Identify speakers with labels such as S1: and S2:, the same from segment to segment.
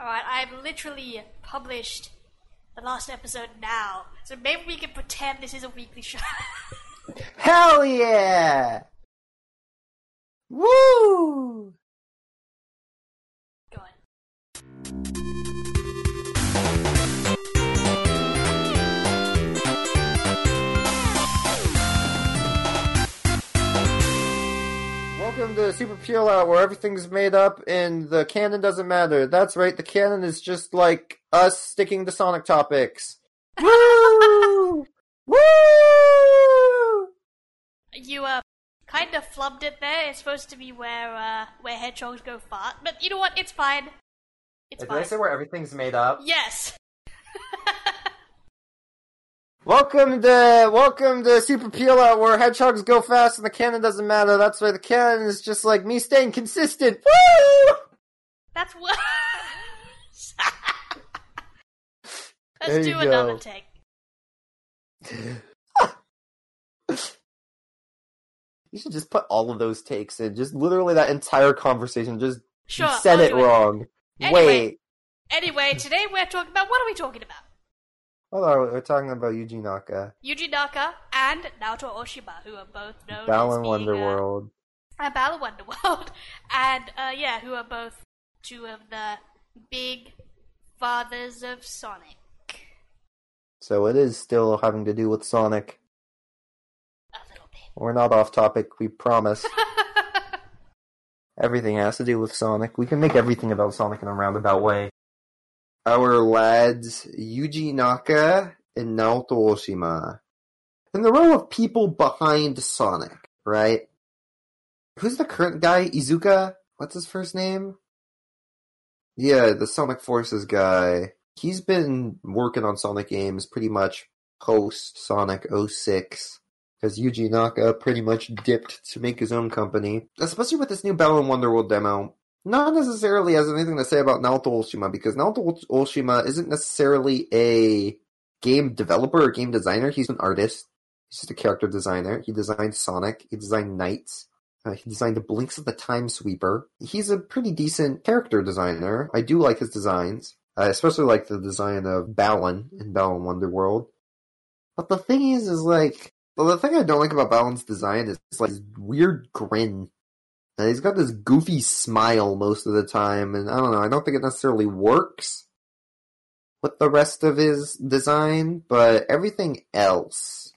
S1: Alright, I've literally published the last episode now, so maybe we can pretend this is a weekly show.
S2: Hell yeah! Woo!
S1: Go on.
S2: Welcome to Super Peel Out, where everything's made up and the canon doesn't matter. That's right, the canon is just like us sticking to Sonic topics. Woo! Woo!
S1: You uh kind of flubbed it there. It's supposed to be where uh where hedgehogs go fart, but you know what? It's fine. It's
S2: Did I say where everything's made up?
S1: Yes.
S2: Welcome to welcome to Super Peel Out, where hedgehogs go fast and the canon doesn't matter. That's why the canon is just like me staying consistent. Woo!
S1: That's what. Let's
S2: There
S1: do another
S2: go.
S1: take.
S2: You should just put all of those takes in. Just literally that entire conversation. Just
S1: Sure.
S2: you said
S1: I'll
S2: it wrong.
S1: Anyway.
S2: Wait.
S1: Anyway, today we're talking about what are we talking about?
S2: Hold we're talking about Yuji Naka.
S1: Yuji Naka and Naoto Ohshima, who are both known as
S2: Balan
S1: being,
S2: Wonderworld.
S1: Uh, uh, Balan Wonderworld, and uh, yeah, who are both two of the big fathers of Sonic.
S2: So it is still having to do with Sonic.
S1: A little bit.
S2: We're not off topic, we promise. everything has to do with Sonic. We can make everything about Sonic in a roundabout way. Our lads, Yuji Naka and Naoto Ohshima. In the role of people behind Sonic, right? Who's the current guy? Iizuka? What's his first name? Yeah, the Sonic Forces guy. He's been working on Sonic games pretty much post Sonic 06 because Yuji Naka pretty much dipped to make his own company, especially with this new Balan Wonderworld demo. Not necessarily has anything to say about Naoto Ohshima because Naoto Ohshima isn't necessarily a game developer or game designer. He's an artist. He's just a character designer. He designed Sonic. He designed Nights. Uh, he designed the Blinx of the Time Sweeper. He's a pretty decent character designer. I do like his designs. I especially like the design of Balan in Balan Wonderworld. But the thing is, is like, well, the thing I don't like about Balan's design is like his weird grin. And he's got this goofy smile most of the time, and I don't know, I don't think it necessarily works with the rest of his design, but everything else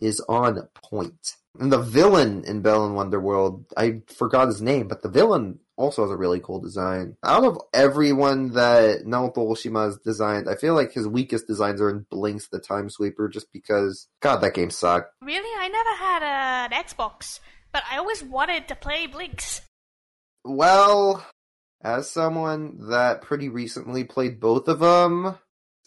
S2: is on point. And the villain in Balan Wonderworld, I forgot his name, but the villain also has a really cool design. Out of everyone that Naoto Ohshima has designed, I feel like his weakest designs are in Blinx the Time Sweeper, just because, god, that game sucked.
S1: Really? I never had uh, an Xbox, but I always wanted to play Blinx.
S2: Well, as someone that pretty recently played both of them,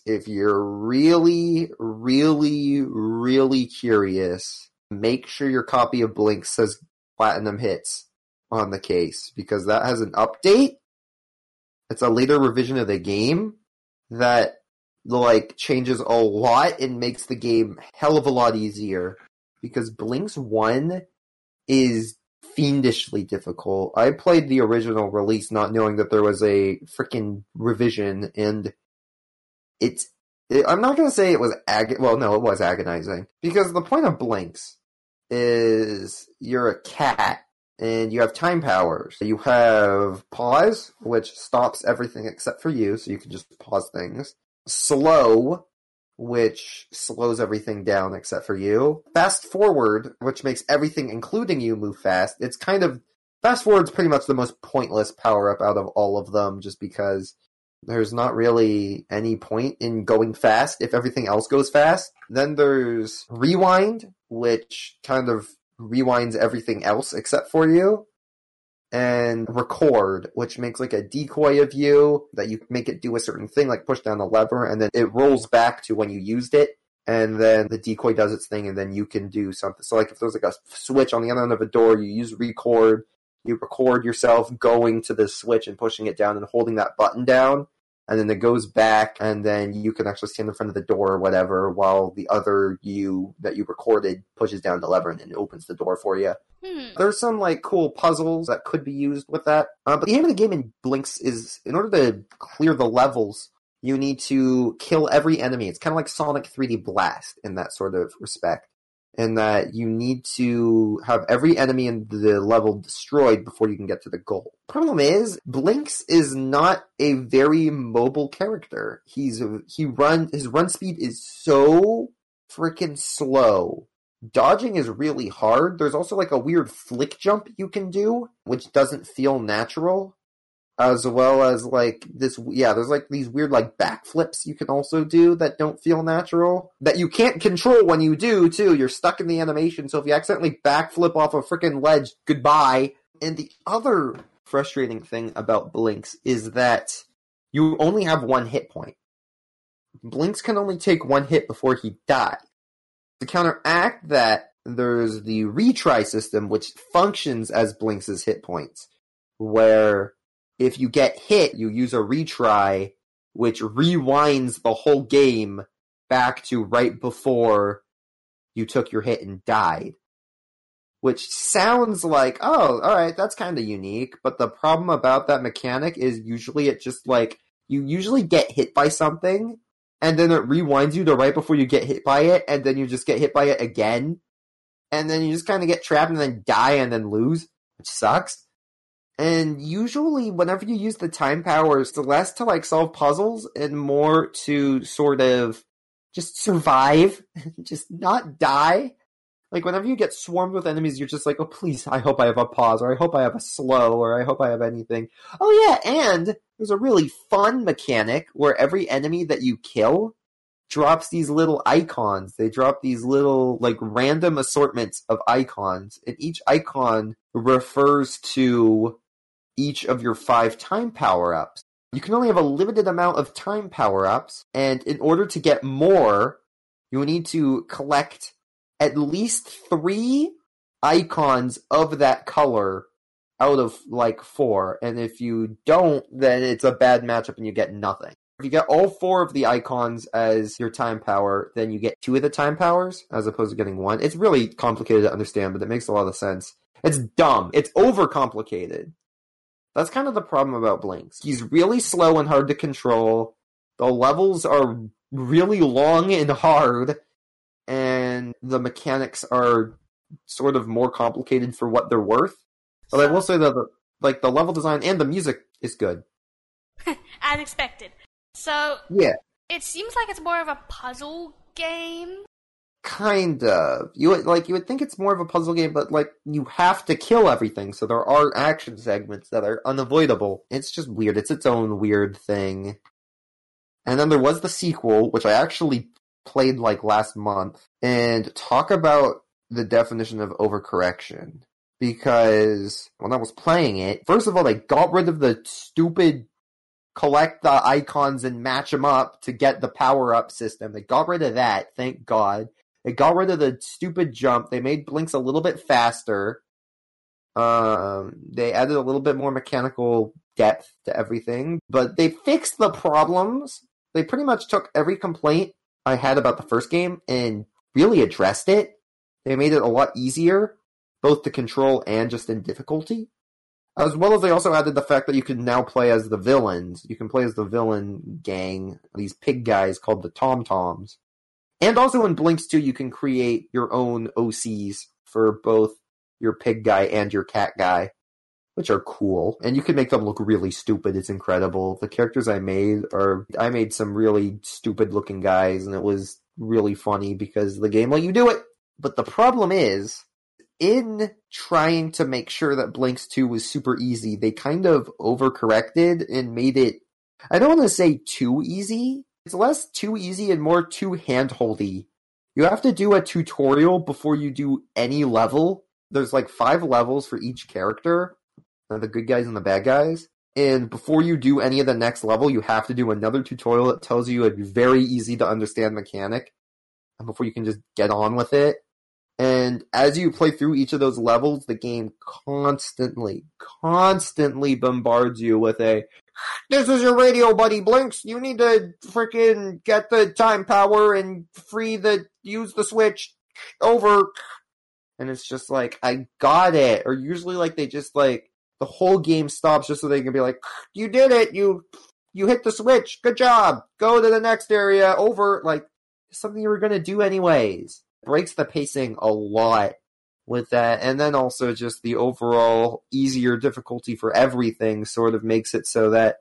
S2: if you're really, really, really curious, make sure your copy of Blink says Platinum Hits on the case because that has an update. It's a later revision of the game that like changes a lot and makes the game hell of a lot easier because Blinx 1 is fiendishly difficult. I played the original release not knowing that there was a freaking revision and it's it, I'm not to say it was ag well no it was agonizing because the point of Blinx is you're a cat and you have time powers. You have pause which stops everything except for you so you can just pause things. Slow which slows everything down except for you. Fast forward, which makes everything, including you, move fast. It's kind of fast forward's pretty much the most pointless power up out of all of them, just because there's not really any point in going fast if everything else goes fast. Then there's rewind, which kind of rewinds everything else except for you. And record, which makes like a decoy of you that you make it do a certain thing, like push down the lever, and then it rolls back to when you used it, and then the decoy does its thing, and then you can do something. So, like if there's like a switch on the other end of a door, you use record, you record yourself going to the switch and pushing it down and holding that button down, and then it goes back, and then you can actually stand in front of the door or whatever, while the other you that you recorded pushes down the lever and then it opens the door for you.
S1: Hmm.
S2: There's some like cool puzzles that could be used with that, uh, but the aim of the game in Blinx is in order to clear the levels, you need to kill every enemy. It's kind of like Sonic 3D Blast in that sort of respect in that you need to have every enemy in the level destroyed before you can get to the goal. Problem is, Blinx is not a very mobile character. He's he run his run speed is so freaking slow. Dodging is really hard. There's also like a weird flick jump you can do, which doesn't feel natural as well as like this yeah there's like these weird like backflips you can also do that don't feel natural that you can't control when you do too. You're stuck in the animation so if you accidentally backflip off a freaking ledge goodbye. And the other frustrating thing about Blinx is that you only have one hit point. Blinx can only take one hit before he dies. To counteract that there's the retry system which functions as Blinx's hit points where if you get hit, you use a retry, which rewinds the whole game back to right before you took your hit and died. Which sounds like, oh, alright, that's kind of unique, but the problem about that mechanic is usually it just like, you usually get hit by something, and then it rewinds you to right before you get hit by it, and then you just get hit by it again, and then you just kind of get trapped and then die and then lose, which sucks. And usually, whenever you use the time powers, the less to like solve puzzles and more to sort of just survive, just not die. Like whenever you get swarmed with enemies, you're just like, oh please, I hope I have a pause, or I hope I have a slow, or I hope I have anything. Oh yeah, and there's a really fun mechanic where every enemy that you kill drops these little icons. They drop these little like random assortments of icons, and each icon refers to each of your five time power ups. You can only have a limited amount of time power ups, and in order to get more, you need to collect at least three icons of that color out of like four. And if you don't, then it's a bad matchup and you get nothing. If you get all four of the icons as your time power, then you get two of the time powers as opposed to getting one. It's really complicated to understand, but it makes a lot of sense. It's dumb. It's overcomplicated. That's kind of the problem about Blinx. He's really slow and hard to control. The levels are really long and hard, and the mechanics are sort of more complicated for what they're worth. But I will say that the, like the level design and the music is good.
S1: As expected. So
S2: Yeah,
S1: it seems like it's more of a puzzle game.
S2: Kind of. You would like you would think it's more of a puzzle game, but like you have to kill everything, so there are action segments that are unavoidable. It's just weird. It's its own weird thing. And then there was the sequel, which I actually played like last month, and talk about the definition of overcorrection. Because when I was playing it, first of all, they got rid of the stupid collect the icons and match them up to get the power up system. They got rid of that, thank God. They got rid of the stupid jump. They made Blinx a little bit faster. Um, they added a little bit more mechanical depth to everything, but they fixed the problems. They pretty much took every complaint I had about the first game and really addressed it. They made it a lot easier, both to control and just in difficulty. As well as they also added the fact that you can now play as the villains. You can play as the villain gang, these pig guys called the Tom Toms. And also in Blinx 2, you can create your own OCs for both your pig guy and your cat guy, which are cool. And you can make them look really stupid. It's incredible. The characters I made are, I made some really stupid looking guys, and it was really funny because the game let you do it. But the problem is, in trying to make sure that Blinx 2 was super easy, they kind of overcorrected and made it, I don't want to say too easy. It's less too easy and more too handholdy. You have to do a tutorial before you do any level. There's like five levels for each character, uh, the good guys and the bad guys. And before you do any of the next level, you have to do another tutorial that tells you a very easy to understand mechanic and before you can just get on with it. And as you play through each of those levels, the game constantly, constantly bombards you with a this is your radio, buddy Blinx. You need to freaking get the time power and free the use the switch over. And it's just like, I got it. Or usually like they just like the whole game stops just so they can be like, you did it. You you hit the switch. Good job. Go to the next area. Over. Like something you were gonna do anyways. Breaks the pacing a lot with that. And then also just the overall easier difficulty for everything sort of makes it so that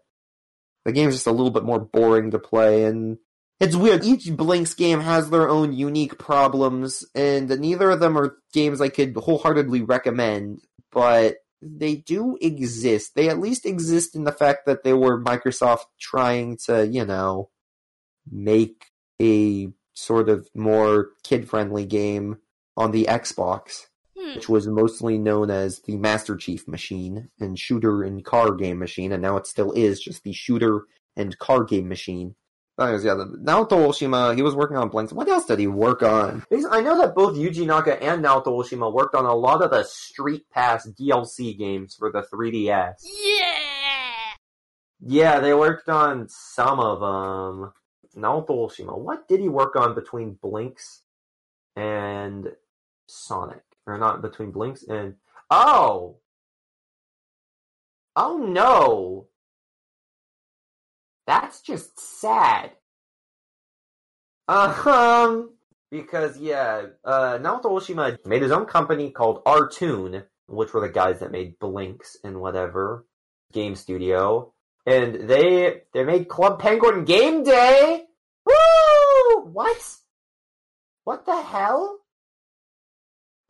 S2: the game's just a little bit more boring to play and it's weird. Each Blinx game has their own unique problems, and neither of them are games I could wholeheartedly recommend, but they do exist. They at least exist in the fact that they were Microsoft trying to, you know, make a sort of more kid friendly game on the Xbox.
S1: Hmm.
S2: which was mostly known as the Master Chief machine and shooter and car game machine, and now it still is just the shooter and car game machine. Anyways, yeah, Naoto Ohshima, he was working on Blinx. What else did he work on? I know that both Yuji Naka and Naoto Ohshima worked on a lot of the Street Pass DLC games for the 3DS.
S1: Yeah.
S2: Yeah, they worked on some of them. Naoto Ohshima, what did he work on between Blinx and Sonic? Or not between Blinx and Oh! Oh no! That's just sad. Um, because yeah, uh, Naoto Ohshima made his own company called Artoon, which were the guys that made Blinx and whatever game studio, and they they made Club Penguin Game Day. Woo! What? What the hell?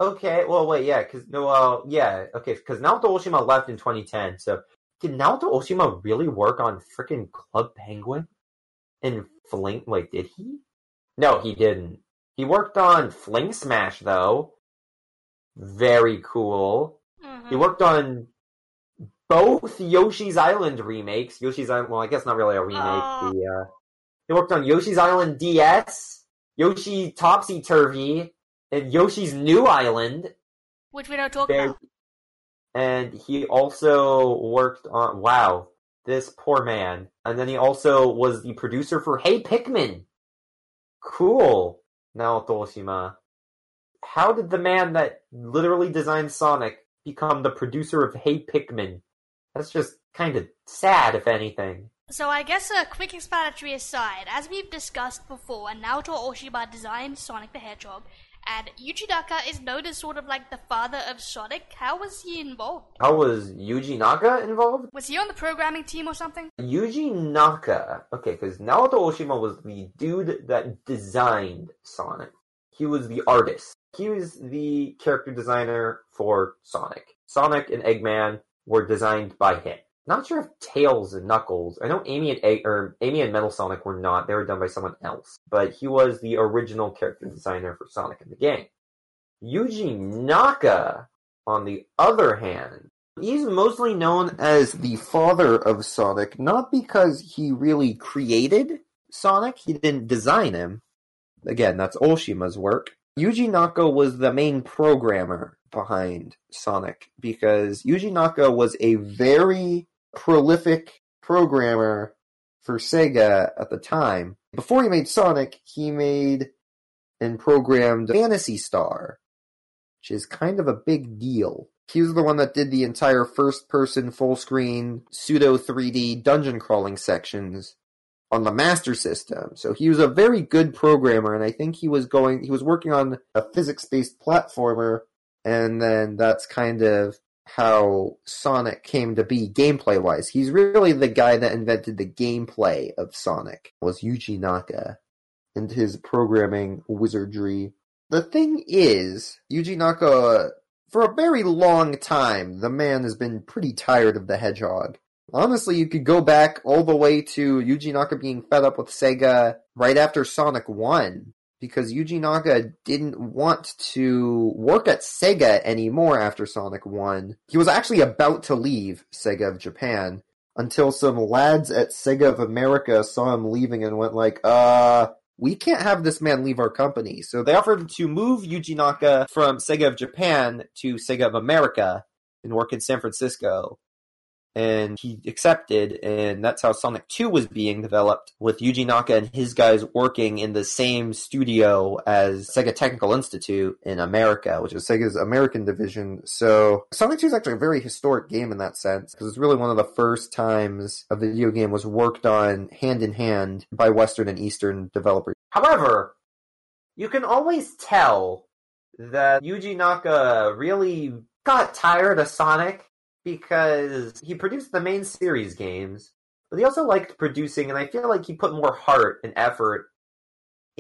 S2: Okay, well, wait, yeah, because no, well, yeah, okay, because Naoto Ohshima left in 2010. So, did Naoto Ohshima really work on freaking Club Penguin and Fling? Wait, did he? No, he didn't. He worked on Fling Smash though. Very cool.
S1: Mhm.
S2: He worked on both Yoshi's Island remakes. Yoshi's Island, well, I guess not really a remake.
S1: Oh.
S2: The uh, he worked on Yoshi's Island DS, Yoshi Topsy Turvy, and Yoshi's New Island.
S1: Which we don't talk
S2: There-
S1: about.
S2: And he also worked on wow, this poor man. And then he also was the producer for Hey Pikmin. Cool. Now Ohshima. How did the man that literally designed Sonic become the producer of Hey Pikmin? That's just kind of sad, if anything.
S1: So I guess a quick explanatory aside, as we've discussed before, and Naoto Ohshima designed Sonic the Hedgehog, and Yuji Naka is known as sort of like the father of Sonic. How was he involved?
S2: How was Yuji Naka involved?
S1: Was he on the programming team or something?
S2: Yuji Naka. Okay, because Naoto Ohshima was the dude that designed Sonic. He was the artist. He was the character designer for Sonic. Sonic and Eggman were designed by him. Not sure if Tails and Knuckles. I know Amy and or Amy and Metal Sonic were not. They were done by someone else. But he was the original character designer for Sonic in the game. Yuji Naka, on the other hand, He's mostly known as the father of Sonic, not because he really created Sonic, he didn't design him. Again, that's Ohshima's work. Yuji Naka was the main programmer behind Sonic because Yuji Naka was a very prolific programmer for Sega at the time. Before he made Sonic, he made and programmed Phantasy Star, which is kind of a big deal. He was the one that did the entire first person full screen pseudo 3D dungeon crawling sections on the Master System. So he was a very good programmer and I think he was going he was working on a physics based platformer and then that's kind of how Sonic came to be gameplay wise. He's really the guy that invented the gameplay of Sonic was Yuji Naka and his programming wizardry. The thing is, Yuji Naka for a very long time, the man has been pretty tired of the hedgehog. Honestly, you could go back all the way to Yuji Naka being fed up with Sega right after Sonic 1, because Yuji Naka didn't want to work at Sega anymore after Sonic 1. He was actually about to leave Sega of Japan until some lads at Sega of America saw him leaving and went like, uh, we can't have this man leave our company. So they offered to move Yuji Naka from Sega of Japan to Sega of America and work in San Francisco. And he accepted, and that's how Sonic 2 was being developed, with Yuji Naka and his guys working in the same studio as Sega Technical Institute in America, which is Sega's American division. So Sonic 2 is actually a very historic game in that sense, because it's really one of the first times a video game was worked on hand in hand by Western and Eastern developers. However, you can always tell that Yuji Naka really got tired of Sonic because he produced the main series games, but he also liked producing, and I feel like he put more heart and effort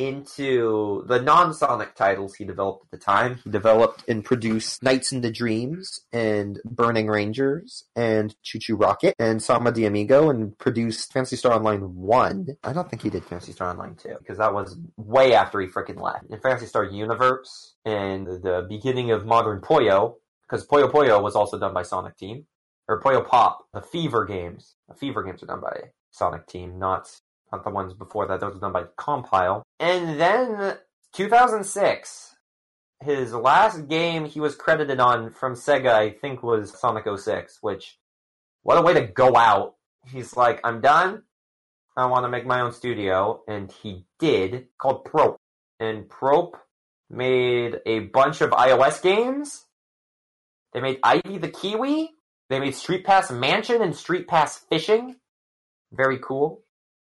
S2: into the non-Sonic titles he developed at the time. He developed and produced Nights the Dreams and Burning Rangers and ChuChu Rocket and Samba de Amigo and produced Phantasy Star Online 1. I don't think he did Phantasy Star Online 2 because that was way after he freaking left. In Phantasy Star Universe and the beginning of Modern Puyo, because Puyo Puyo was also done by Sonic Team, or Puyo Pop, the Fever games. The Fever games are done by Sonic Team, not not the ones before that. Those were done by Compile. And then 2006, his last game he was credited on from Sega, I think, was Sonic 06. Which, what a way to go out! He's like, I'm done. I want to make my own studio, and he did, called Prope. And Prope made a bunch of iOS games. They made Ivy the Kiwi. They made Street Pass Mansion and Street Pass Fishing. Very cool.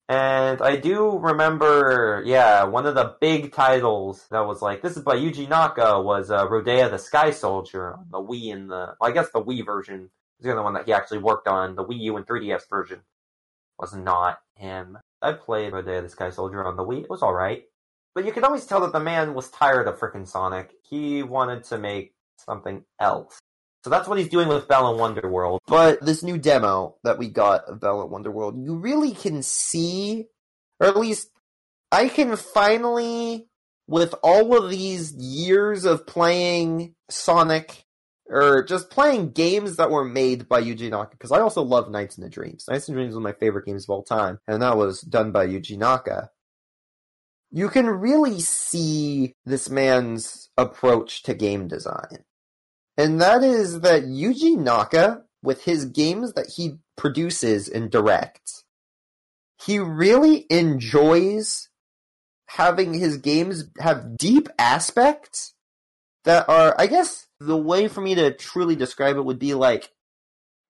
S2: And I do remember, yeah, one of the big titles that was like, this is by Yuji Naka was uh, Rodea the Sky Soldier on the Wii and the, well, I guess the Wii version is the other one that he actually worked on. The Wii U and 3DS version was not him. I played Rodea the Sky Soldier on the Wii. It was alright. But you could always tell that the man was tired of frickin' Sonic. He wanted to make something else. So that's what he's doing with Balan Wonderworld. But this new demo that we got of Balan Wonderworld, you really can see, or at least I can finally, with all of these years of playing Sonic, or just playing games that were made by Yuji Naka, because I also love Nights the Dreams. Nights into Dreams of my favorite games of all time, and that was done by Yuji Naka. You can really see this man's approach to game design and that is that Yuji Naka, with his games that he produces and directs, he really enjoys having his games have deep aspects that are, I guess, the way for me to truly describe it would be like,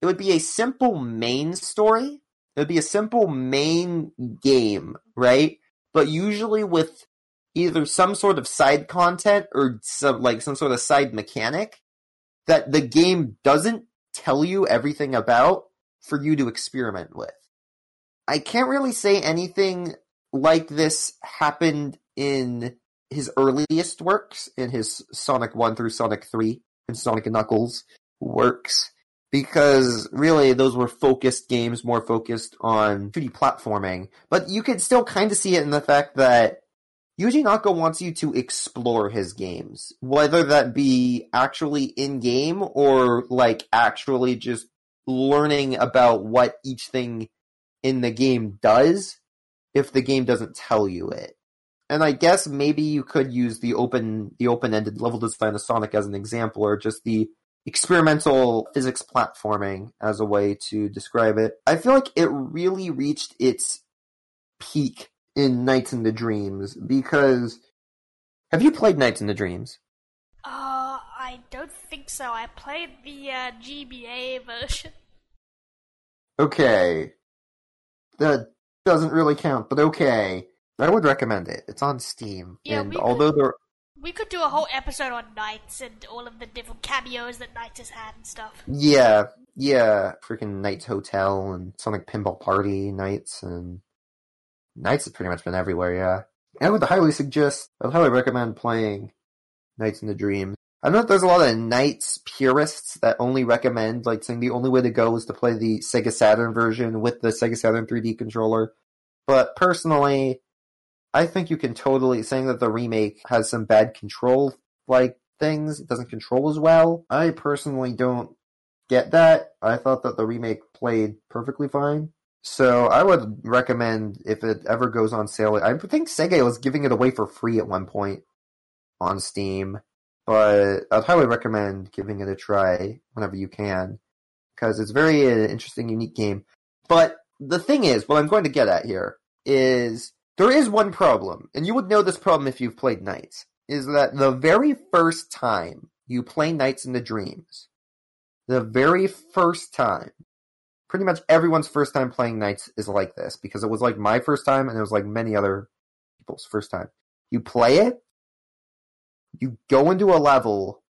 S2: it would be a simple main story. It would be a simple main game, right? But usually with either some sort of side content or some, like some sort of side mechanic that the game doesn't tell you everything about for you to experiment with. I can't really say anything like this happened in his earliest works, in his Sonic 1 through Sonic 3 and Sonic and Knuckles works, because really those were focused games, more focused on 2D platforming. But you could still kind of see it in the fact that Yuji Naka wants you to explore his games, whether that be actually in game or like actually just learning about what each thing in the game does if the game doesn't tell you it. And I guess maybe you could use the open the open-ended level design of Sonic as an example or just the experimental physics platforming as a way to describe it. I feel like it really reached its peak in Nights the Dreams because have you played Nights the Dreams?
S1: Uh, I don't think so. I played the uh, GBA version.
S2: Okay. That doesn't really count, but okay. I would recommend it. It's on Steam.
S1: Yeah,
S2: and although
S1: could-
S2: there
S1: We could do a whole episode on Nights and all of the different cameos that Nights has had and stuff.
S2: Yeah, yeah, freaking Nights Hotel and Sonic Pinball Party Nights and Nights has pretty much been everywhere, yeah. And I would highly suggest, I would highly recommend playing Nights in the Dream. I know there's a lot of Nights purists that only recommend, like, saying the only way to go is to play the Sega Saturn version with the Sega Saturn 3D controller. But personally, I think you can totally, saying that the remake has some bad control, like, things, it doesn't control as well. I personally don't get that. I thought that the remake played perfectly fine. So I would recommend if it ever goes on sale. I think Sega was giving it away for free at one point on Steam, but I'd highly recommend giving it a try whenever you can. because it's very uh, interesting, unique game. But the thing is, what I'm going to get at here is there is one problem, and you would know this problem if you've played Nights, is that the very first time you play Nights in the Dreams, the very first time, pretty much everyone's first time playing Knights is like this, because it was like my first time, and it was like many other people's first time. You play it, you go into a level,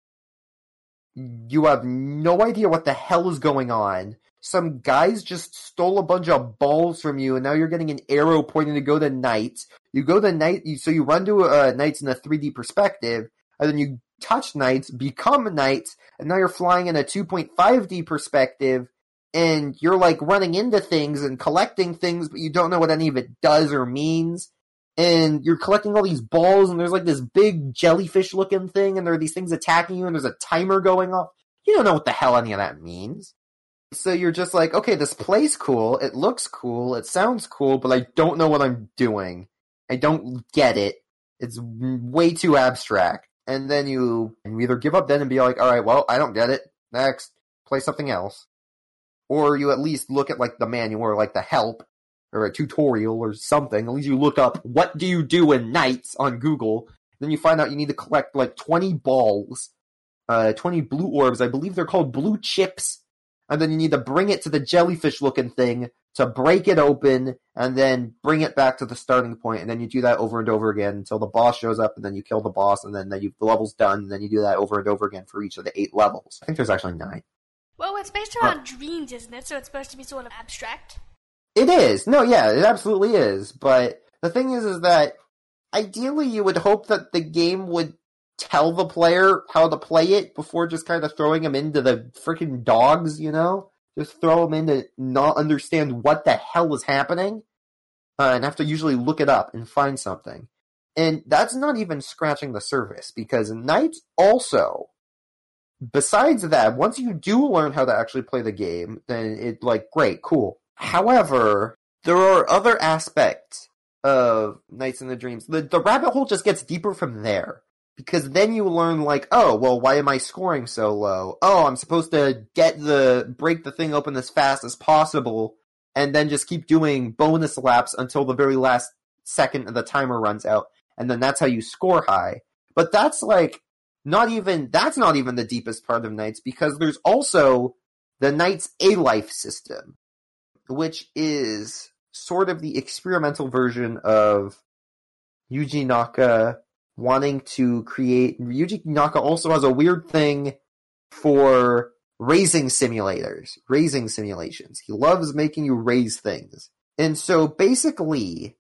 S2: you have no idea what the hell is going on. Some guys just stole a bunch of balls from you, and now you're getting an arrow pointing to go to nights. You go to Night, so you run to uh, Nights in a 3D perspective, and then you touch nights, become nights, and now you're flying in a 2.5D perspective, and you're like running into things and collecting things, but you don't know what any of it does or means. And you're collecting all these balls, and there's like this big jellyfish looking thing, and there are these things attacking you, and there's a timer going off. You don't know what the hell any of that means. So you're just like, okay, this plays cool, it looks cool, it sounds cool, but I don't know what I'm doing. I don't get it. It's way too abstract. And then you either give up then and be like, all right, well, I don't get it. Next, play something else. Or you at least look at like the manual or like the help or a tutorial or something. At least you look up what do you do in nights on Google. Then you find out you need to collect like 20 balls, uh, 20 blue orbs. I believe they're called blue chips. And then you need to bring it to the jellyfish looking thing to break it open and then bring it back to the starting point. And then you do that over and over again until the boss shows up and then you kill the boss and then, then you, the level's done. And then you do that over and over again for each of the eight levels. I think there's actually nine.
S1: Well, it's based around dreams, isn't it? So it's supposed to be sort of abstract.
S2: It is. No, yeah, it absolutely is. But the thing is, is that ideally you would hope that the game would tell the player how to play it before just kind of throwing them into the freaking dogs, you know? Just throw them in to not understand what the hell is happening uh, and have to usually look it up and find something. And that's not even scratching the surface because Nights also, besides that, once you do learn how to actually play the game, then it like great, cool. However, there are other aspects of Nights in the Dreams. The the rabbit hole just gets deeper from there. Because then you learn like, oh, well, why am I scoring so low? Oh, I'm supposed to get the break the thing open as fast as possible and then just keep doing bonus laps until the very last second the timer runs out. And then that's how you score high. But that's like not even that's not even the deepest part of Nights because there's also the Nights A life system, which is sort of the experimental version of Yuji Naka wanting to create. Yuji Naka also has a weird thing for raising simulators, raising simulations. He loves making you raise things. And so basically,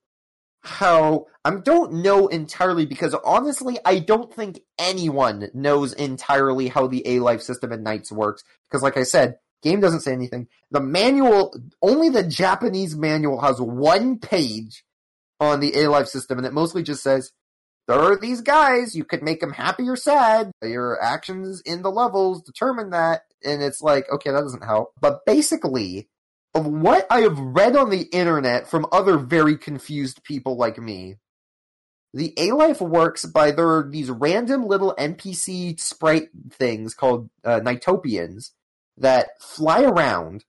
S2: how I don't know entirely because honestly, I don't think anyone knows entirely how the A life system in Nights works. Because, like I said, game doesn't say anything. The manual, only the Japanese manual has one page on the A life system, and it mostly just says there are these guys, you could make them happy or sad. Your actions in the levels determine that. And it's like, okay, that doesn't help. But basically, of what I have read on the internet from other very confused people like me, the A Life works by there are these random little NPC sprite things called uh, Nightopians that fly around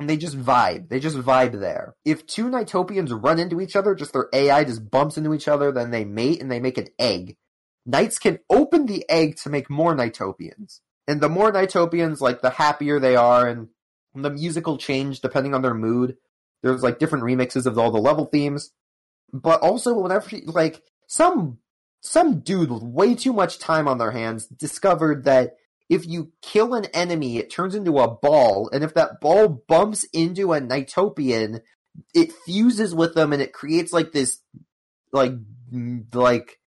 S2: and they just vibe. They just vibe there. If two Nightopians run into each other, just their AI just bumps into each other, then they mate and they make an egg. Nights can open the egg to make more Nightopians. And the more Nightopians, like the happier they are, and the musical change depending on their mood. There's like different remixes of all the level themes. But also whenever like some some dude with way too much time on their hands discovered that if you kill an enemy, it turns into a ball, and if that ball bumps into a Nightopian, it fuses with them and it creates like this, like, like,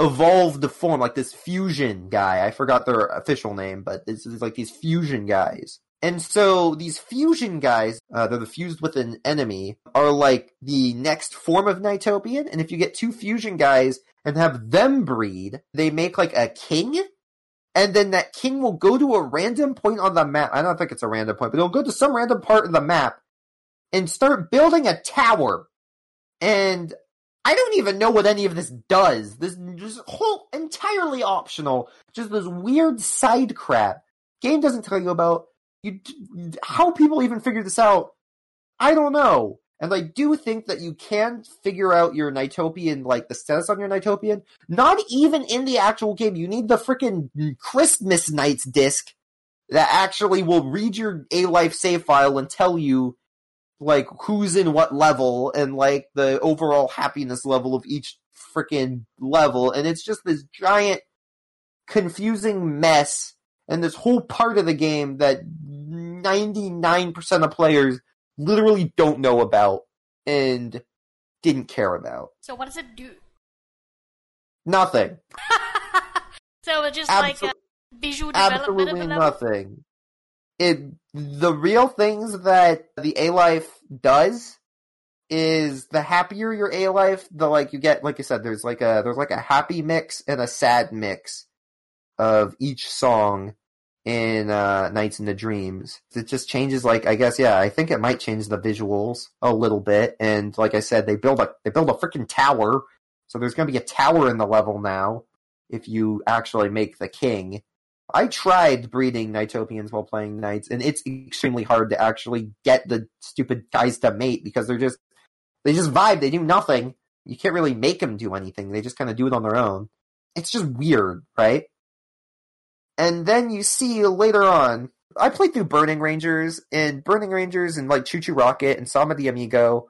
S2: evolved form, like this fusion guy. I forgot their official name, but this is like these fusion guys. And so these fusion guys uh, that are fused with an enemy are like the next form of Nightopian. And if you get two fusion guys and have them breed, they make like a king and then that king will go to a random point on the map. I don't think it's a random point, but it'll go to some random part of the map and start building a tower. And I don't even know what any of this does. This just whole entirely optional, just this weird side crap. Game doesn't tell you about. You, how people even figure this out, I don't know. And I do think that you can figure out your Nightopian, like the status on your Nightopian. Not even in the actual game. You need the freaking Christmas Nights disc that actually will read your A Life save file and tell you like who's in what level and like the overall happiness level of each freaking level. And it's just this giant confusing mess and this whole part of the game that 99% of players literally don't know about and didn't care about.
S1: So what does it do?
S2: Nothing.
S1: so it's just like uh, a visual development
S2: Absolutely
S1: of
S2: nothing. It the real things that the A Life does is the happier your A Life, the like you get like I said, there's like a there's like a happy mix and a sad mix of each song in uh Nights into Dreams. It just changes like I guess yeah, I think it might change the visuals a little bit and like I said they build a they build a freaking tower. So there's going to be a tower in the level now if you actually make the king. I tried breeding Nightopians while playing Nights and it's extremely hard to actually get the stupid guys to mate because they're just they just vibe, they do nothing. You can't really make them do anything. They just kind of do it on their own. It's just weird, right? And then you see later on, I played through Burning Rangers, and Burning Rangers and like ChuChu Rocket and Samba de Amigo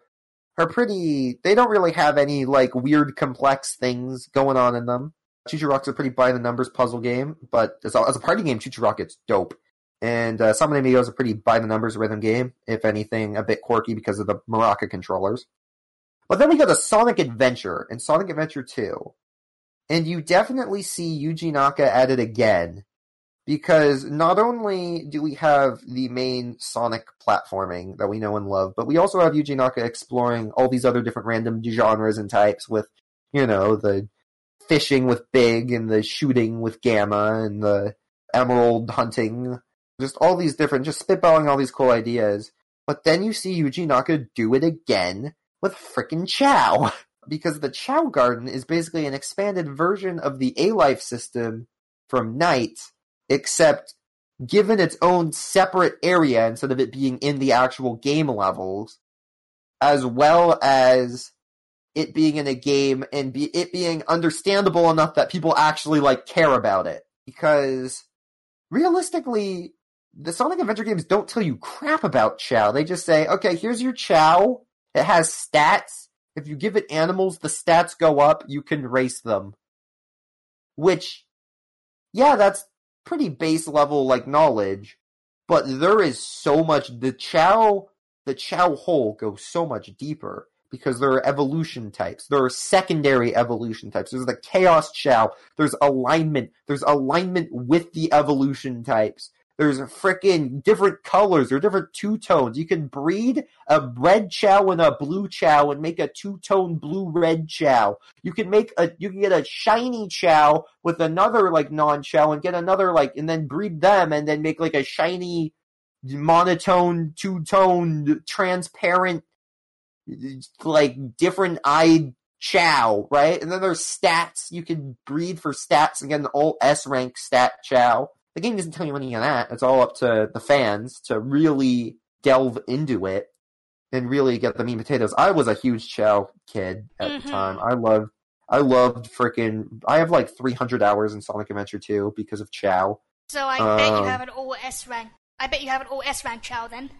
S2: are pretty. They don't really have any like weird, complex things going on in them. ChuChu Rocket's a pretty by the numbers puzzle game, but as a, as a party game, ChuChu Rocket's dope. And uh, Samba de Amigo is a pretty by the numbers rhythm game, if anything, a bit quirky because of the Maraca controllers. But then we go to Sonic Adventure and Sonic Adventure 2. And you definitely see Yuji Naka at it again because not only do we have the main Sonic platforming that we know and love, but we also have Yuji Naka exploring all these other different random genres and types with, you know, the fishing with Big and the shooting with Gamma and the emerald hunting. Just all these different, just spitballing all these cool ideas. But then you see Yuji Naka do it again with frickin' Chao. Because the Chao Garden is basically an expanded version of the A-Life system from Night, except given its own separate area instead of it being in the actual game levels, as well as it being in a game and be, it being understandable enough that people actually like care about it. Because realistically, the Sonic Adventure games don't tell you crap about Chao. They just say, okay, here's your Chao. It has stats. If you give it animals, the stats go up. You can race them. Which, yeah, that's pretty base level like knowledge, but there is so much. The Chao, the Chao hole goes so much deeper because there are evolution types. There are secondary evolution types. There's the Chaos Chao. There's alignment. There's alignment with the evolution types. There's a freaking different colors or different two tones. You can breed a red chao and a blue chao and make a two tone blue red chao. You can make a you can get a shiny chao with another like non chao and get another like and then breed them and then make like a shiny monotone two tone transparent like different eyed chao, right? And then there's stats. You can breed for stats and get an all S rank stat chao. The game doesn't tell you any of that. It's all up to the fans to really delve into it and really get the meat and potatoes. I was a huge Chao kid at
S1: Mhm.
S2: the time. I loved, I loved freaking. I have like 300 hours in Sonic Adventure 2 because of Chao.
S1: So I bet you
S2: Um,
S1: have an all S rank. I bet you have an all S rank Chao then.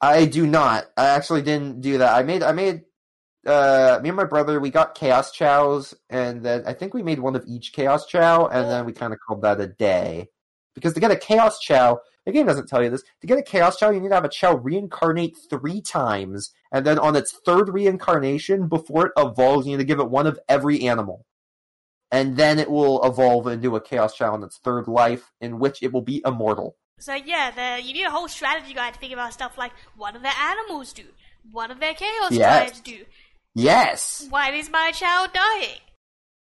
S2: I do not. I actually didn't do that. I made, I made. Uh, me and my brother, we got Chaos Chows, and then I think we made one of each Chaos Chao, and then we kind of called that a day. Because to get a Chaos Chao, the game doesn't tell you this. To get a Chaos Chao, you need to have a Chao reincarnate three times, and then on its third reincarnation, before it evolves, you need to give it one of every animal. And then it will evolve into a Chaos Chao in its third life, in which it will be immortal.
S1: So yeah, the, you need a whole strategy guide to think about stuff like what do the animals do? What do their chaos
S2: Yes.
S1: do?
S2: Yes!
S1: Why is my Chao dying?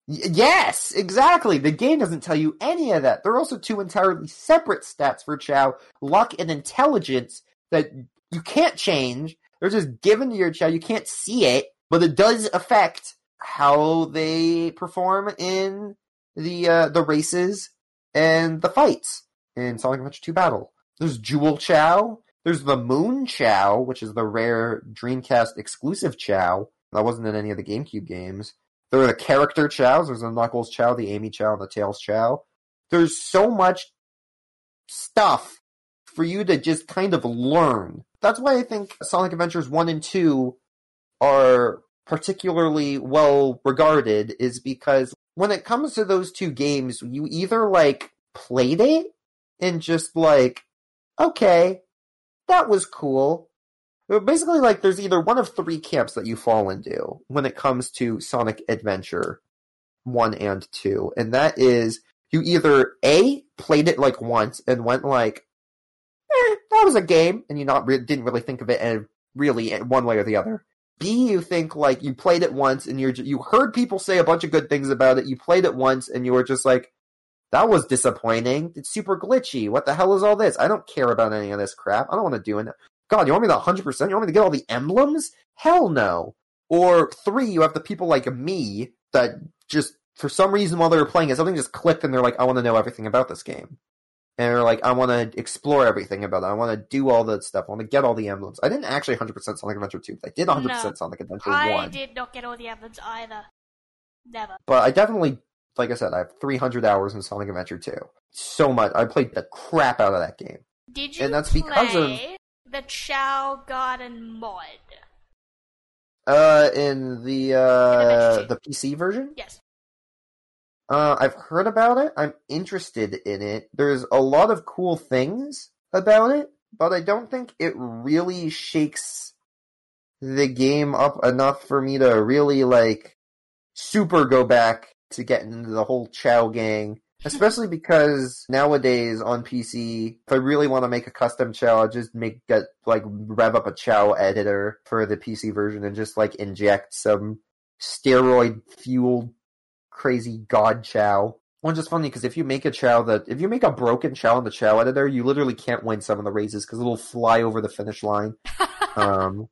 S2: Yes, exactly. The game doesn't tell you any of that. There are also two entirely separate stats for Chao, luck and intelligence, that you can't change. They're just given to your Chao. You can't see it, but it does affect how they perform in the uh, the races and the fights in Sonic Adventure 2 Battle. There's Jewel Chao. There's the Moon Chao, which is the rare Dreamcast exclusive Chao. That wasn't in any of the GameCube games. There are the character Chaos. There's the Knuckles Chao, the Amy Chao, and the Tails Chao. There's so much stuff for you to just kind of learn. That's why I think Sonic Adventures 1 and 2 are particularly well regarded is because when it comes to those two games, you either like played it and just like, okay, that was cool. Basically, like, there's either one of three camps that you fall into when it comes to Sonic Adventure 1 and 2. And that is, you either A, played it like once and went like, eh, that was a game, and you not re- didn't really think of it and really one way or the other. B, you think like you played it once and you're you heard people say a bunch of good things about it. You played it once and you were just like, that was disappointing. It's super glitchy. What the hell is all this? I don't care about any of this crap. I don't want to do it. God, you want me to 100%? You want me to get all the emblems? Hell no. Or three, you have the people like me that just, for some reason while they were playing it, something just clicked and they're like, I want to know everything about this game and they're like, I want to explore everything about it. I want to do all that stuff. I want to get all the emblems. I didn't actually 100% Sonic Adventure 2, but I did 100%
S1: No,
S2: Sonic Adventure
S1: I
S2: 1.
S1: I did not get all the emblems either. Never.
S2: But I definitely, like I said, I have 300 hours in Sonic Adventure 2. So much. I played the crap out of that game.
S1: Did you
S2: And that's because of-
S1: play the Chao Garden mod?
S2: Uh, in the, uh, the PC version?
S1: Yes.
S2: Uh, I've heard about it. I'm interested in it. There's a lot of cool things about it, but I don't think it really shakes the game up enough for me to really like super go back to getting into the whole Chao gang. Especially because nowadays on PC, if I really want to make a custom Chao, I just make get like rev up a Chao editor for the PC version and just like inject some steroid fueled crazy god chao. Which is funny because if you make a chao that if you make a broken chao in the chao editor, you literally can't win some of the races because it'll fly over the finish line. um,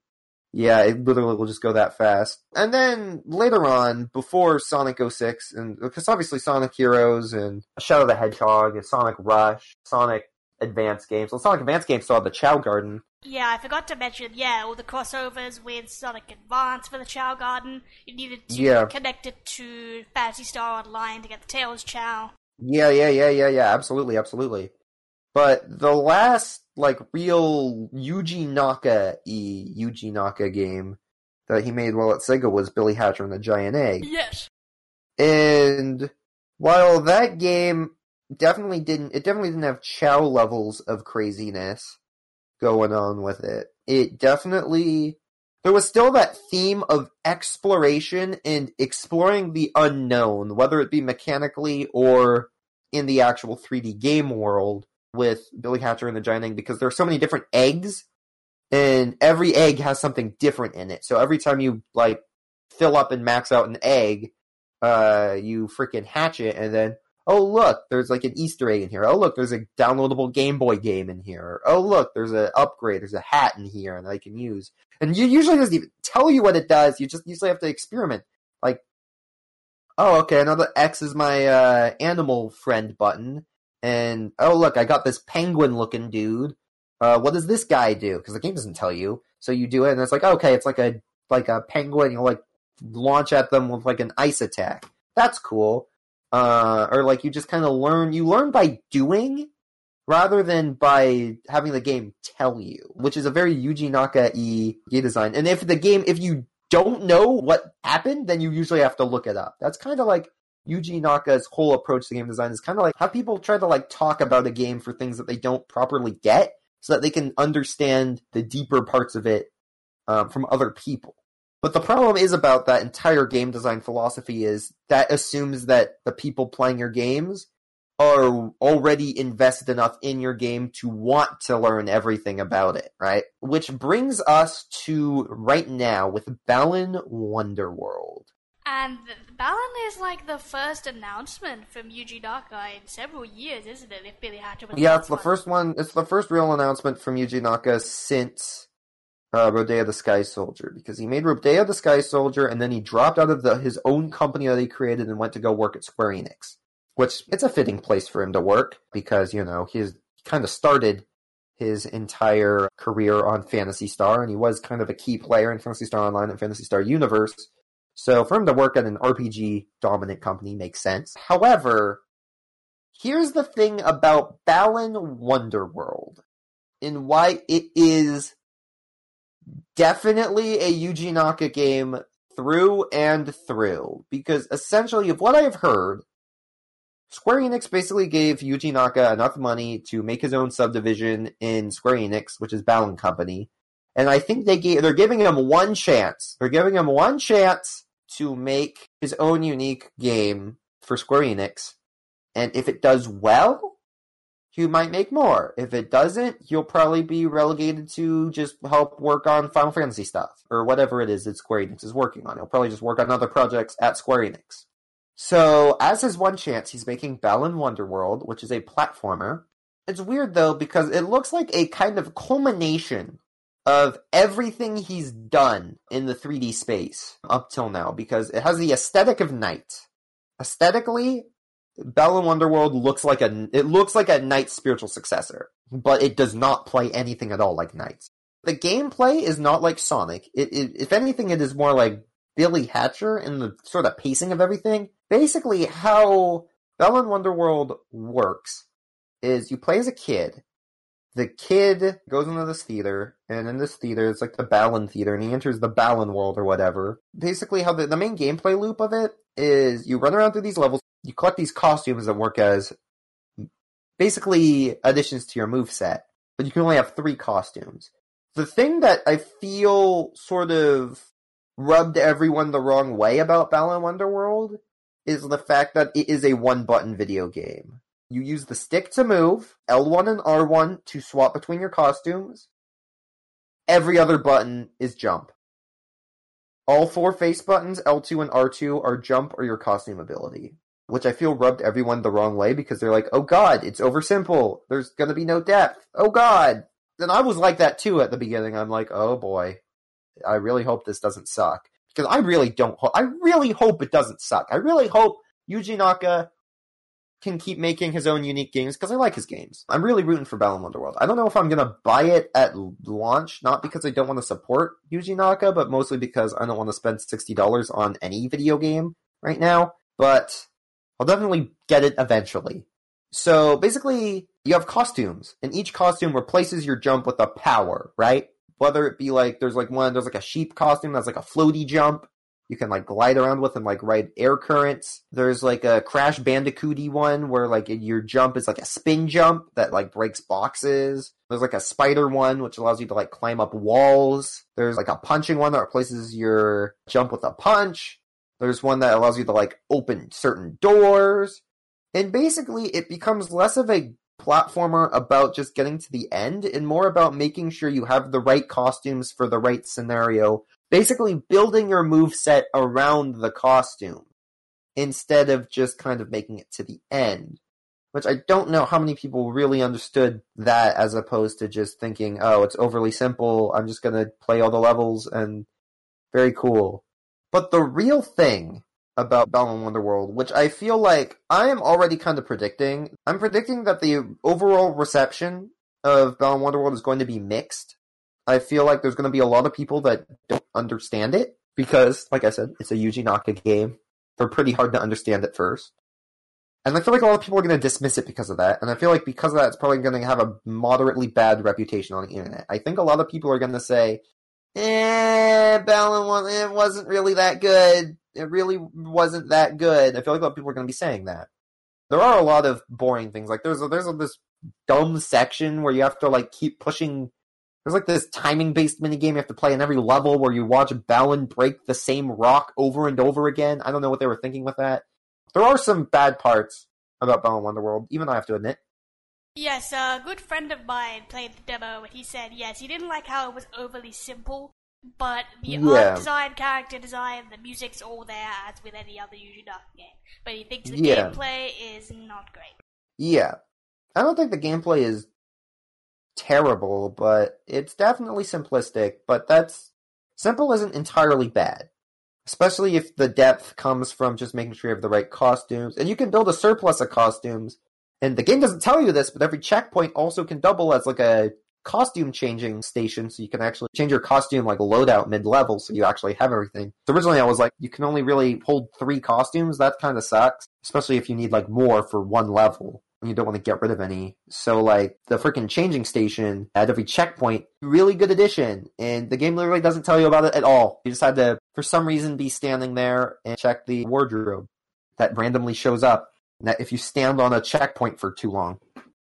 S2: yeah, it literally will just go that fast. And then later on, before Sonic 06, and because obviously Sonic Heroes and Shadow the Hedgehog and Sonic Rush, Sonic Advance games. Well, Sonic Advance games still had the Chao Garden.
S1: Yeah, I forgot to mention, yeah, all the crossovers with Sonic Advance for the Chao Garden. You needed to
S2: Yeah.
S1: connect it to Phantasy Star Online to get the Tails Chao.
S2: Yeah, yeah, yeah, yeah, yeah. Absolutely, absolutely. But the last like real Yuji Naka e Yuji Naka game that he made while at Sega was Billy Hatcher and the Giant Egg.
S1: Yes.
S2: And while that game definitely didn't it definitely didn't have chao levels of craziness going on with it. It definitely there was still that theme of exploration and exploring the unknown, whether it be mechanically or in the actual 3D game world with Billy Hatcher and the Giant Egg because there are so many different eggs and every egg has something different in it. So every time you like fill up and max out an egg, uh, you freaking hatch it, and then oh look, there's like an Easter egg in here. Oh look, there's a downloadable Game Boy game in here. Oh look, there's an upgrade. There's a hat in here that I can use. And you usually doesn't even tell you what it does. You just usually have to experiment. Like, oh okay, another X is my uh, animal friend button, and oh look, I got this penguin looking dude. Uh, what does this guy do? Because the game doesn't tell you. So you do it, and it's like okay, it's like a like a penguin. You like launch at them with like an ice attack. That's cool. Uh, or like you just kind of learn. You learn by doing rather than by having the game tell you, which is a very Yuji Naka e game design. And if the game, if you don't know what happened, then you usually have to look it up. That's kind of like Yuji Naka's whole approach to game design is kind of like how people try to like talk about a game for things that they don't properly get so that they can understand the deeper parts of it um, from other people. But the problem is about that entire game design philosophy is that assumes that the people playing your games are already invested enough in your game to want to learn everything about it, right? Which brings us to right now with Balan Wonderworld.
S1: And Balan is like the first announcement from Yuji Naka in several years, isn't it? If Billy Hatcher was
S2: Yeah, it's the
S1: one.
S2: first one. It's the first real announcement from Yuji Naka since uh, Rodea the Sky Soldier because he made Rodea the Sky Soldier and then he dropped out of the, his own company that he created and went to go work at Square Enix, which it's a fitting place for him to work because you know he's kind of started his entire career on Phantasy Star, and he was kind of a key player in Phantasy Star Online and Phantasy Star Universe. So for him to work at an RPG dominant company makes sense. However, here's the thing about Balan Wonderworld and why it is definitely a Yuji Naka game through and through. Because essentially, of what I have heard, Square Enix basically gave Yuji Naka enough money to make his own subdivision in Square Enix, which is Balan Company. And I think they gave, they're giving him one chance. They're giving him one chance to make his own unique game for Square Enix. And if it does well, he might make more. If it doesn't, he'll probably be relegated to just help work on Final Fantasy stuff or whatever it is that Square Enix is working on. He'll probably just work on other projects at Square Enix. So, as his one chance, he's making Balan Wonderworld, which is a platformer. It's weird though because it looks like a kind of culmination of everything he's done in the 3D space up till now because it has the aesthetic of Night. Aesthetically, Balan Wonderworld looks like a it looks like a Nights' spiritual successor, but it does not play anything at all like Nights. The gameplay is not like Sonic. It, it, if anything, it is more like Billy Hatcher in the sort of pacing of everything. Basically, how Balan Wonderworld works is you play as a kid. The kid goes into this theater, and in this theater, it's like the Balan theater, and he enters the Balan world or whatever. Basically, how the, the main gameplay loop of it is you run around through these levels, you collect these costumes that work as basically additions to your move set, but you can only have three costumes. The thing that I feel sort of rubbed everyone the wrong way about Balan Wonderworld is the fact that it is a one button video game. You use the stick to move, L1 and R1 to swap between your costumes. Every other button is jump. All four face buttons, L2 and R2, are jump or your costume ability. Which I feel rubbed everyone the wrong way because they're like, oh god, it's oversimple. There's gonna be no depth. Oh god. And I was like that too at the beginning. I'm like, oh boy. I really hope this doesn't suck. Because I really don't ho- I really hope it doesn't suck. I really hope Yuji Naka can keep making his own unique games because I like his games. I'm really rooting for Balan Wonderworld. I don't know if I'm gonna buy it at launch, not because I don't want to support Yuji Naka, but mostly because I don't want to spend sixty dollars on any video game right now. But I'll definitely get it eventually. So basically, you have costumes, and each costume replaces your jump with a power, right? Whether it be like there's like one there's like a sheep costume that's like a floaty jump, you can like glide around with and like ride air currents. There's like a Crash Bandicooty one where like your jump is like a spin jump that like breaks boxes. There's like a spider one which allows you to like climb up walls. There's like a punching one that replaces your jump with a punch. There's one that allows you to like open certain doors. And basically it becomes less of a platformer about just getting to the end and more about making sure you have the right costumes for the right scenario basically building your move set around the costume instead of just kind of making it to the end. Which I don't know how many people really understood that as opposed to just thinking, oh, it's overly simple, I'm just gonna play all the levels and very cool. But the real thing about Balan Wonderworld, which I feel like I am already kind of predicting, I'm predicting that the overall reception of Balan Wonderworld is going to be mixed I feel like there's going to be a lot of people that don't understand it because, like I said, it's a Yuji Naka game. They're pretty hard to understand at first. And I feel like a lot of people are going to dismiss it because of that. And I feel like because of that, it's probably going to have a moderately bad reputation on the internet. I think a lot of people are going to say, eh, Balan it wasn't really that good. It really wasn't that good. I feel like a lot of people are going to be saying that. There are a lot of boring things. Like there's a, there's a, this dumb section where you have to like keep pushing there's like this timing based minigame you have to play in every level where you watch Balan break the same rock over and over again. I don't know what they were thinking with that. There are some bad parts about Balan Wonderworld, even though I have to admit.
S1: Yes, a good friend of mine played the demo and he said yes, he didn't like how it was overly simple, but the yeah. art design, character design, the music's all there as with any other Yuji Naka game. But he thinks the yeah. gameplay is not great.
S2: Yeah. I don't think the gameplay is terrible, but it's definitely simplistic. But that's simple isn't entirely bad, especially if the depth comes from just making sure you have the right costumes, and you can build a surplus of costumes. And the game doesn't tell you this, but every checkpoint also can double as like a costume changing station so you can actually change your costume like loadout mid level so you actually have everything. So originally I was like, you can only really hold three costumes. That kind of sucks, especially if you need like more for one level you don't want to get rid of any. So like the freaking changing station at every checkpoint, really good addition. And the game literally doesn't tell you about it at all. You just had to, for some reason, be standing there and check the wardrobe that randomly shows up. That if you stand on a checkpoint for too long,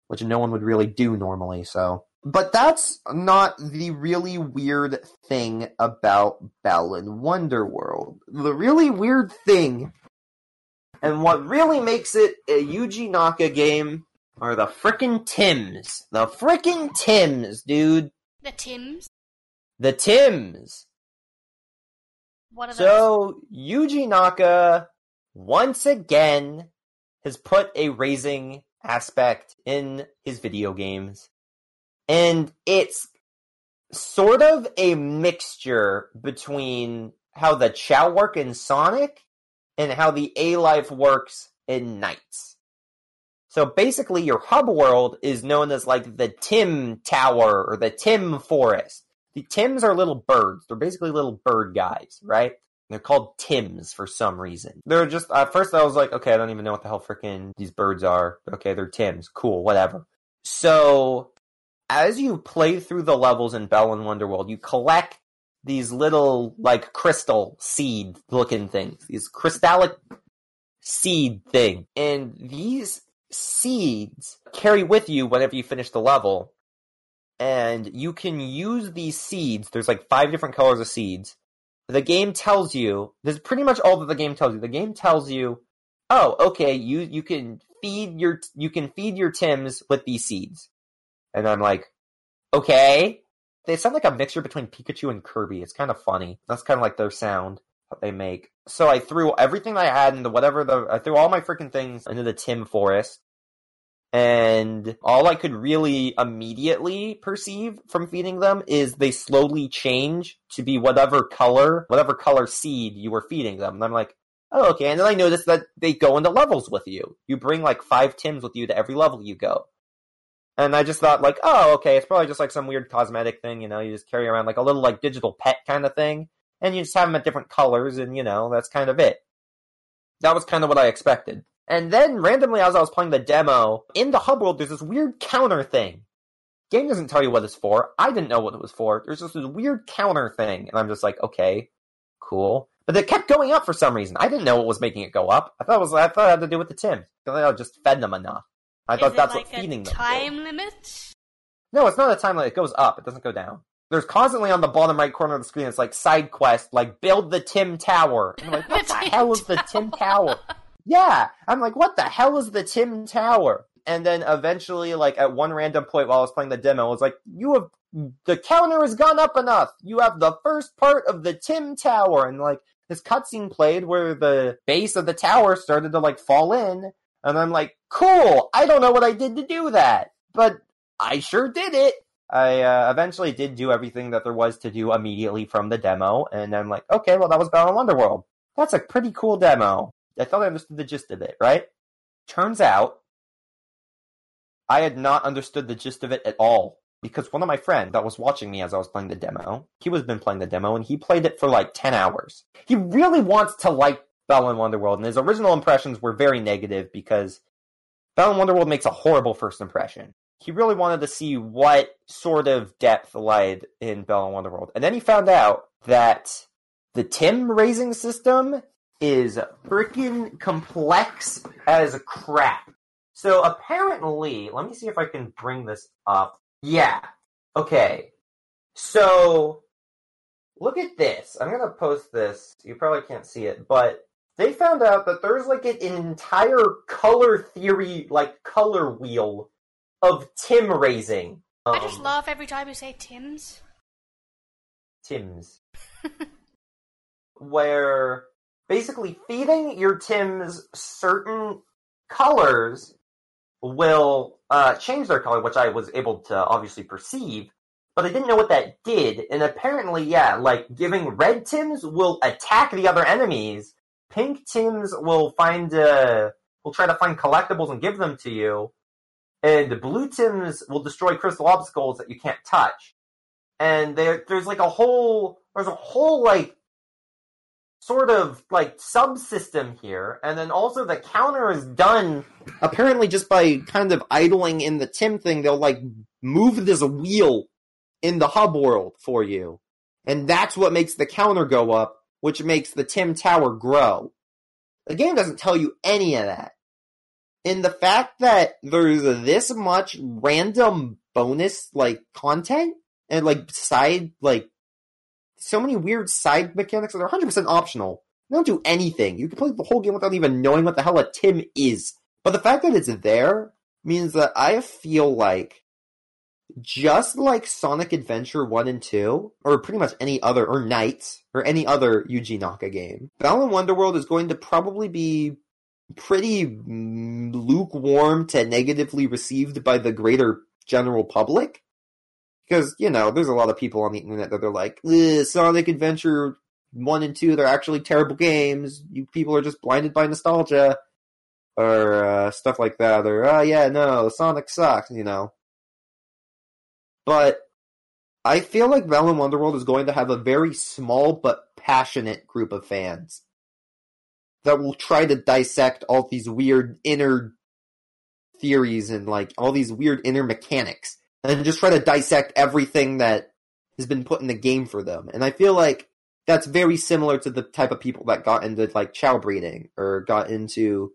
S2: which no one would really do normally. So, but that's not the really weird thing about Bell Balan Wonderworld. The really weird thing, and what really makes it a Yuji Naka game, are the frickin' Tims. The frickin' Tims, dude.
S1: The Tims.
S2: The Tims.
S1: What are those?
S2: So Yuji Naka once again has put a raising aspect in his video games. And it's sort of a mixture between how the Chao work in Sonic and how the A Life works in Nights. So basically your hub world is known as like the Tim Tower or the Tim Forest. The Tims are little birds. They're basically little bird guys, right? They're called Tims for some reason. They're just at first I was like, okay, I don't even know what the hell freaking these birds are. Okay, they're Tims. Cool, whatever. So as you play through the levels in Balan Wonderworld, you collect these little like crystal seed looking things. These crystallic seed thing. And these seeds carry with you whenever you finish the level. And you can use these seeds. There's like five different colors of seeds the game tells you this is pretty much all that the game tells you. The game tells you, oh, okay, you you can feed your you can feed your Tims with these seeds, and I'm like, okay. They sound like a mixture between Pikachu and Kirby. It's kind of funny. That's kind of like their sound that they make. So I threw everything I had into whatever the I threw all my freaking things into the Tim forest, and all I could really immediately perceive from feeding them is they slowly change to be whatever color, whatever color seed you were feeding them. And I'm like, oh, okay. And then I noticed that they go into levels with you. You bring like five Tims with you to every level you go. And I just thought like, oh, okay, it's probably just like some weird cosmetic thing, you know, you just carry around like a little like digital pet kind of thing. And you just have them at different colors and, you know, that's kind of it. That was kind of what I expected. And then randomly, as I was playing the demo, in the hub world, there's this weird counter thing. Game doesn't tell you what it's for. I didn't know what it was for. There's just this weird counter thing, and I'm just like, okay, cool. But it kept going up for some reason. I didn't know what was making it go up. I thought it was. I thought it had to do with the Tim. I just fed them enough. I thought
S1: Is
S2: that's
S1: like
S2: what feeding
S1: a
S2: them.
S1: time
S2: did.
S1: limit?
S2: No, it's not a time limit. It goes up. It doesn't go down. There's constantly on the bottom right corner of the screen. It's like side quest, like build the Tim Tower. And I'm like, what
S1: The
S2: the hell is the Tim Tower? Yeah, I'm like, what the hell is the Tim Tower? And then eventually, like at one random point while I was playing the demo, it was like, you have the counter has gone up enough. You have the first part of the Tim Tower, and like this cutscene played where the base of the tower started to like fall in, and I'm like, cool. I don't know what I did to do that, but I sure did it. I uh, eventually did do everything that there was to do immediately from the demo, and I'm like, okay, well that was Balan Wonderworld. That's a pretty cool demo. I thought I understood the gist of it, right? Turns out, I had not understood the gist of it at all because one of my friends that was watching me as I was playing the demo, he was been playing the demo and he played it for like 10 hours. He really wants to like Balan Wonderworld and his original impressions were very negative because Balan Wonderworld makes a horrible first impression. He really wanted to see what sort of depth lied in Balan Wonderworld. And then he found out that the Tim raising system is freaking complex as crap. So apparently, let me see if I can bring this up. Yeah. Okay. So look at this. I'm gonna post this. You probably can't see it, but they found out that there's like an entire color theory, like color wheel of Tim raising.
S1: I just
S2: Um,
S1: laugh every time you say Tim's.
S2: Tims. where basically feeding your Tims certain colors will uh, change their color, which I was able to obviously perceive, but I didn't know what that did. And apparently, yeah, like giving red Tims will attack the other enemies. Pink Tims will find uh, will try to find collectibles and give them to you.
S3: and the blue Tims will destroy crystal obstacles that you can't touch. And there, there's like a whole, there's a whole like sort of like subsystem here, and then also the counter is done
S2: apparently just by kind of idling in the Tim thing, they'll like move this wheel in the hub world for you. And that's what makes the counter go up, which makes the Tim Tower grow. The game doesn't tell you any of that. And the fact that there's this much random bonus like content and like side like so many weird side mechanics that are 100% optional. They don't do anything. You can play the whole game without even knowing what the hell a Tim is. But the fact that it's there means that I feel like just like Sonic Adventure 1 and 2, or pretty much any other, or Nights, or any other Yuji Naka game, Balan Wonderworld is going to probably be pretty mm, lukewarm to negatively received by the greater general public. Because, you know, there's a lot of people on the internet that are like, Sonic Adventure 1 and 2, they're actually terrible games. You people are just blinded by nostalgia. Or uh, stuff like that. Or, oh yeah, no, Sonic sucks, you know. But I feel like Balan Wonderworld is going to have a very small but passionate group of fans that will try to dissect all these weird inner theories and like all these weird inner mechanics and just try to dissect everything that has been put in the game for them. And I feel like that's very similar to the type of people that got into like chao breeding or got into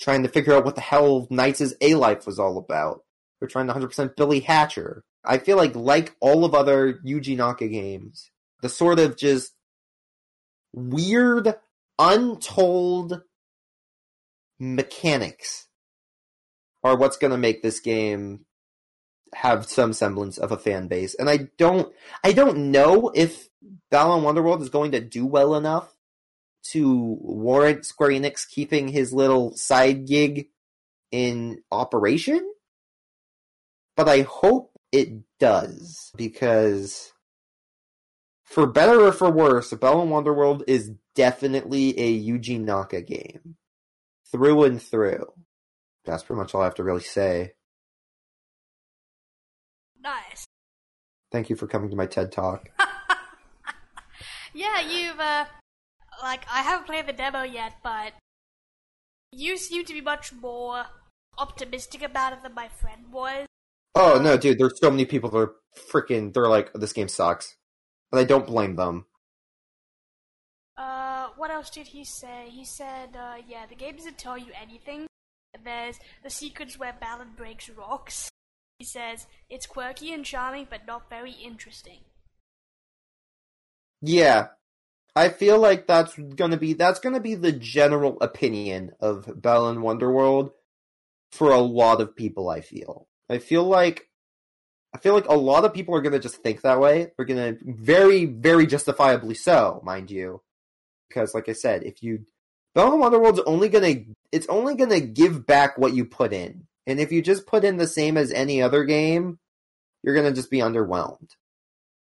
S2: trying to figure out what the hell Nights' A Life was all about. Or trying to 100% Billy Hatcher. I feel like, like all of other Yuji Naka games, the sort of just weird, untold mechanics are what's going to make this game have some semblance of a fan base. And I don't, I don't know if Balan Wonderworld is going to do well enough to warrant Square Enix keeping his little side gig in operation. But I hope it does because for better or for worse, Balan Wonderworld is definitely a Yuji Naka game. Through and through. That's pretty much all I have to really say.
S1: Nice.
S2: Thank you for coming to my TED Talk.
S1: yeah, you've, uh, like, I haven't played the demo yet, but you seem to be much more optimistic about it than my friend was.
S2: Oh no, dude! There's so many people that are freaking. They're like, this game sucks, but I don't blame them.
S1: Uh, what else did he say? He said, uh, yeah, the game doesn't tell you anything. There's the sequence where Balan breaks rocks. He says it's quirky and charming, but not very interesting.
S2: Yeah, I feel like that's gonna be that's gonna be the general opinion of Balan Wonderworld for a lot of people. I feel. I feel like I feel like a lot of people are gonna just think that way. They're gonna very, very justifiably so, mind you. Because like I said, if you Balan Wonderworld's only gonna it's only gonna give back what you put in. And if you just put in the same as any other game, you're gonna just be underwhelmed.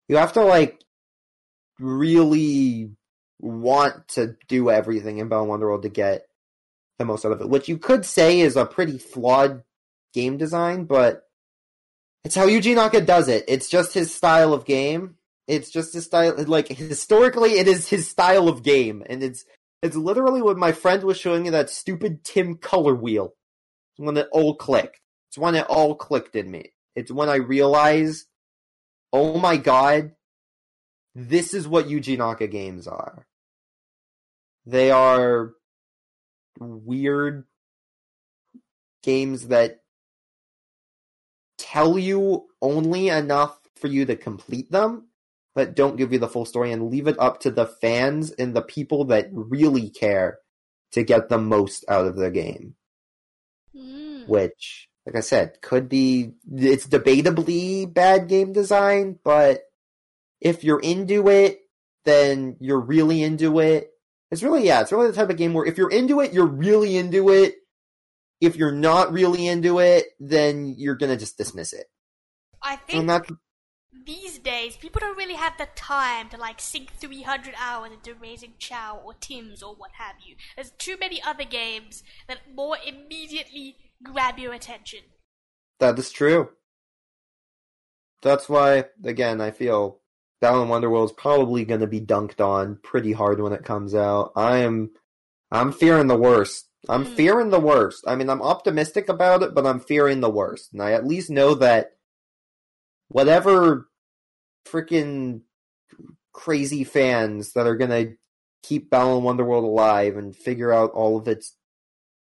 S2: You have to like really want to do everything in Balan Wonderworld to get the most out of it. Which you could say is a pretty flawed game design, but it's how Yuji Naka does it. It's just his style of game. It's just his style. Like historically, it is his style of game, and it's it's literally when my friend was showing me that stupid Tim color wheel. It's when it all clicked. It's when it all clicked in me. It's when I realized, oh my god, this is what Yuji Naka games are. They are weird games that tell you only enough for you to complete them, but don't give you the full story and leave it up to the fans and the people that really care to get the most out of the game.
S1: Mm.
S2: Which, like I said, could be, it's debatably bad game design, but if you're into it, then you're really into it. It's really, yeah, it's really the type of game where if you're into it, you're really into it, if you're not really into it, then you're gonna just dismiss it.
S1: I think these days people don't really have the time to like sink 300 hours into raising Chao or Tim's or what have you. There's too many other games that more immediately grab your attention.
S2: That is true. That's why, again, I feel Balan Wonderworld is probably going to be dunked on pretty hard when it comes out. I am, I'm fearing the worst. I'm
S1: Hmm.
S2: fearing the worst. I mean, I'm optimistic about it, but I'm fearing the worst. And I at least know that whatever freaking crazy fans that are going to keep Balan Wonderworld alive and figure out all of its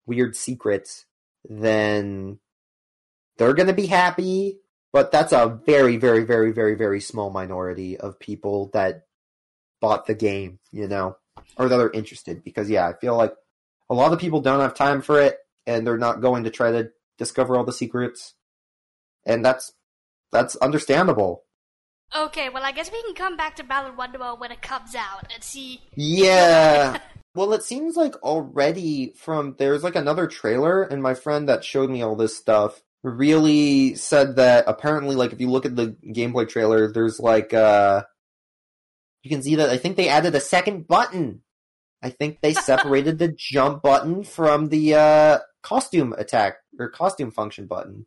S2: weird secrets, then they're going to be happy. But that's a very, very, very, very, very small minority of people that bought the game, you know, or that are interested. Because, yeah, I feel like a lot of people don't have time for it and they're not going to try to discover all the secrets. And that's that's understandable.
S1: Okay, well, I guess we can come back to Balan Wonderworld when it comes out and see.
S2: Yeah. Well, it seems like already from there's like another trailer, and my friend that showed me all this stuff really said that apparently, like if you look at the gameplay trailer, there's like uh, you can see that I think they added a second button. I think they separated the jump button from the uh costume attack or costume function button.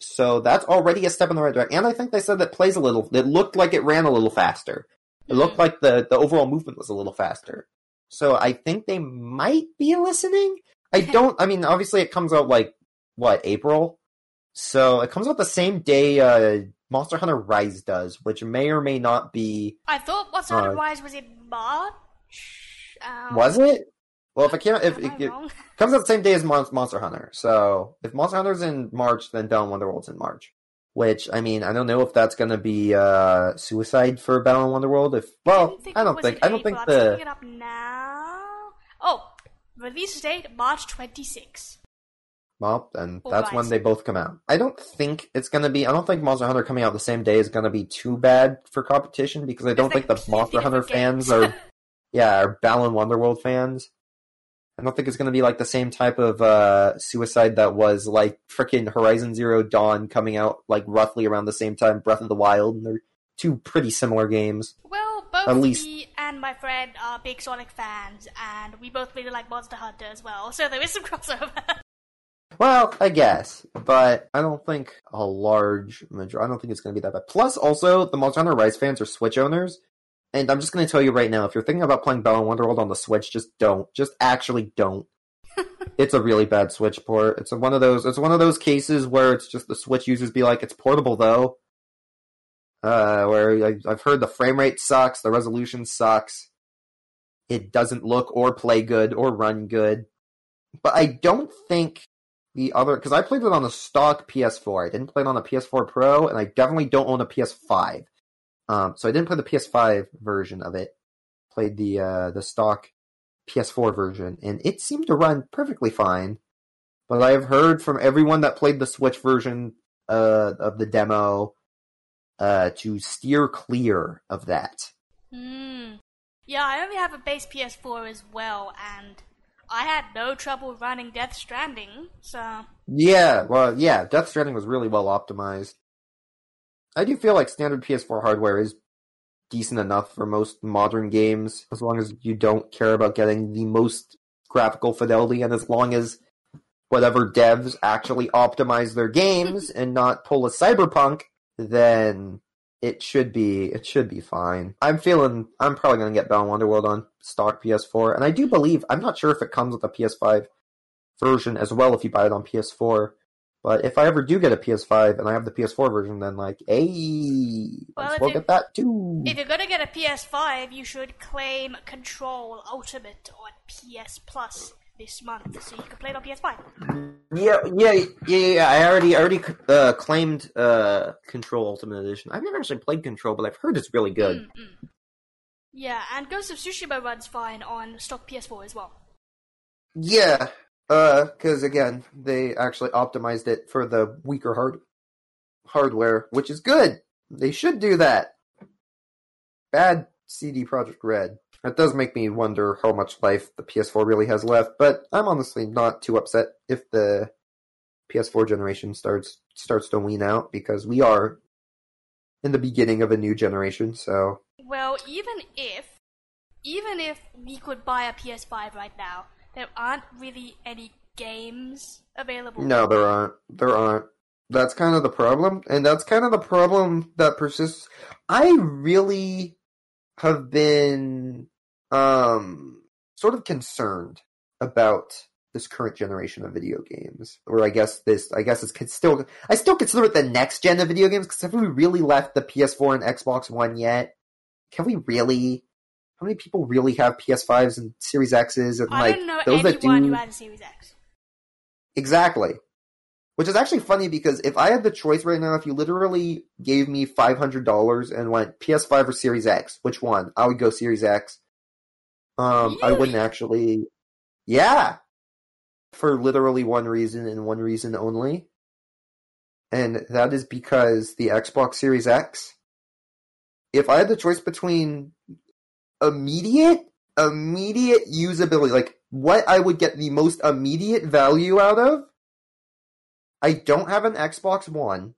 S2: So that's already a step in the right direction. And I think they said that plays a little. It looked like it ran a little faster. It looked like the the overall movement was a little faster. So I think they might be listening. I don't. I mean, obviously, it comes out like what April, so it comes out the same day uh, Monster Hunter Rise does, which may or may not be.
S1: I thought Hunter
S2: Uh,
S1: Rise was in March. Um,
S2: Was it? Well, if it came,
S1: out, if
S2: it, it comes out the same day as Monster Hunter, so if Monster Hunter's in March, then Balan Wonderworld's in March. Which I mean, I don't know if that's going to be uh, suicide for Balan Wonderworld. If well, I don't think I don't think the
S1: looking it up now. Oh, release date March 26.
S2: Well, then
S1: Or
S2: that's when they both come out. I don't think it's gonna be. I don't think Monster Hunter coming out the same day is gonna be too bad for competition because I don't think the Monster Hunter fans are, yeah, are Balan Wonderworld fans. I don't think it's gonna be like the same type of uh, suicide that was like freaking Horizon Zero Dawn coming out like roughly around the same time Breath of the Wild. And they're two pretty similar games.
S1: Well, both
S2: At least-
S1: me and my friend are big Sonic fans, and we both really like Monster Hunter as well, so there is some crossover.
S2: Well, I guess, but I don't think a large major. I don't think it's going to be that bad. Plus, also, the Monster Hunter Rise fans are Switch owners, and I'm just going to tell you right now: if you're thinking about playing Balan Wonderworld on the Switch, just don't. Just actually don't. it's a really bad Switch port. It's one of those. It's one of those cases where it's just the Switch users be like, "It's portable though." Uh, where I, I've heard the frame rate sucks, the resolution sucks, it doesn't look or play good or run good. But I don't think the other because I played it on the stock PS4. I didn't play it on a PS4 Pro, and I definitely don't own a PS5. Um, so I didn't play the PS5 version of it. Played the uh, the stock PS4 version, and it seemed to run perfectly fine. But I have heard from everyone that played the Switch version uh, of the demo uh, to steer clear of that.
S1: Hmm. Yeah, I only have a base PS4 as well, and I had no trouble running Death Stranding, so.
S2: Yeah, well, yeah, Death Stranding was really well optimized. I do feel like standard PS4 hardware is decent enough for most modern games, as long as you don't care about getting the most graphical fidelity, and as long as whatever devs actually optimize their games and not pull a cyberpunk, then it should be it should be fine. I'm feeling I'm probably gonna get Balan Wonderworld on stock PS4, and I do believe I'm not sure if it comes with a PS5 version as well if you buy it on PS4. But if I ever do get a PS5 and I have the PS4 version, then like, hey,
S1: Well,
S2: might as well get that too.
S1: If you're gonna get a PS5, you should claim Control Ultimate on PS Plus this month, so you can play it on PS5.
S2: Yeah, yeah, yeah, yeah. I already, I already uh, claimed uh, Control Ultimate Edition. I've never actually played Control, but I've heard it's really good.
S1: Mm, mm. Yeah, and Ghost of Tsushima runs fine on stock PS4 as well.
S2: Yeah, uh, because again, they actually optimized it for the weaker hard hardware, which is good. They should do that. Bad CD Projekt Red. It does make me wonder how much life the PS4 really has left, but I'm honestly not too upset if the PS4 generation starts starts to wean out because we are in the beginning of a new generation. So
S1: Well, even if, even if we could buy a PS5 right now, there aren't really any games available.
S2: no, there aren't. There aren't. That's kind of the problem, and that's kind of the problem that persists. I really have been um sort of concerned about this current generation of video games, or I guess this, I guess it's still, I still consider it the next gen of video games because have we really left the PS4 and Xbox One yet? Can we really? How many people really have PS5s and Series X's and
S1: I
S2: like
S1: don't know
S2: those that do
S1: who has a Series X.
S2: exactly? Which is actually funny because if I had the choice right now, if you literally gave me five hundred dollars and went PS5 or Series X, which one? I would go Series X. Um, I wouldn't actually. Yeah, for literally one reason and one reason only, and that is because the Xbox Series X. If I had the choice between immediate, immediate usability, like what I would get the most immediate value out of, I don't have an Xbox One.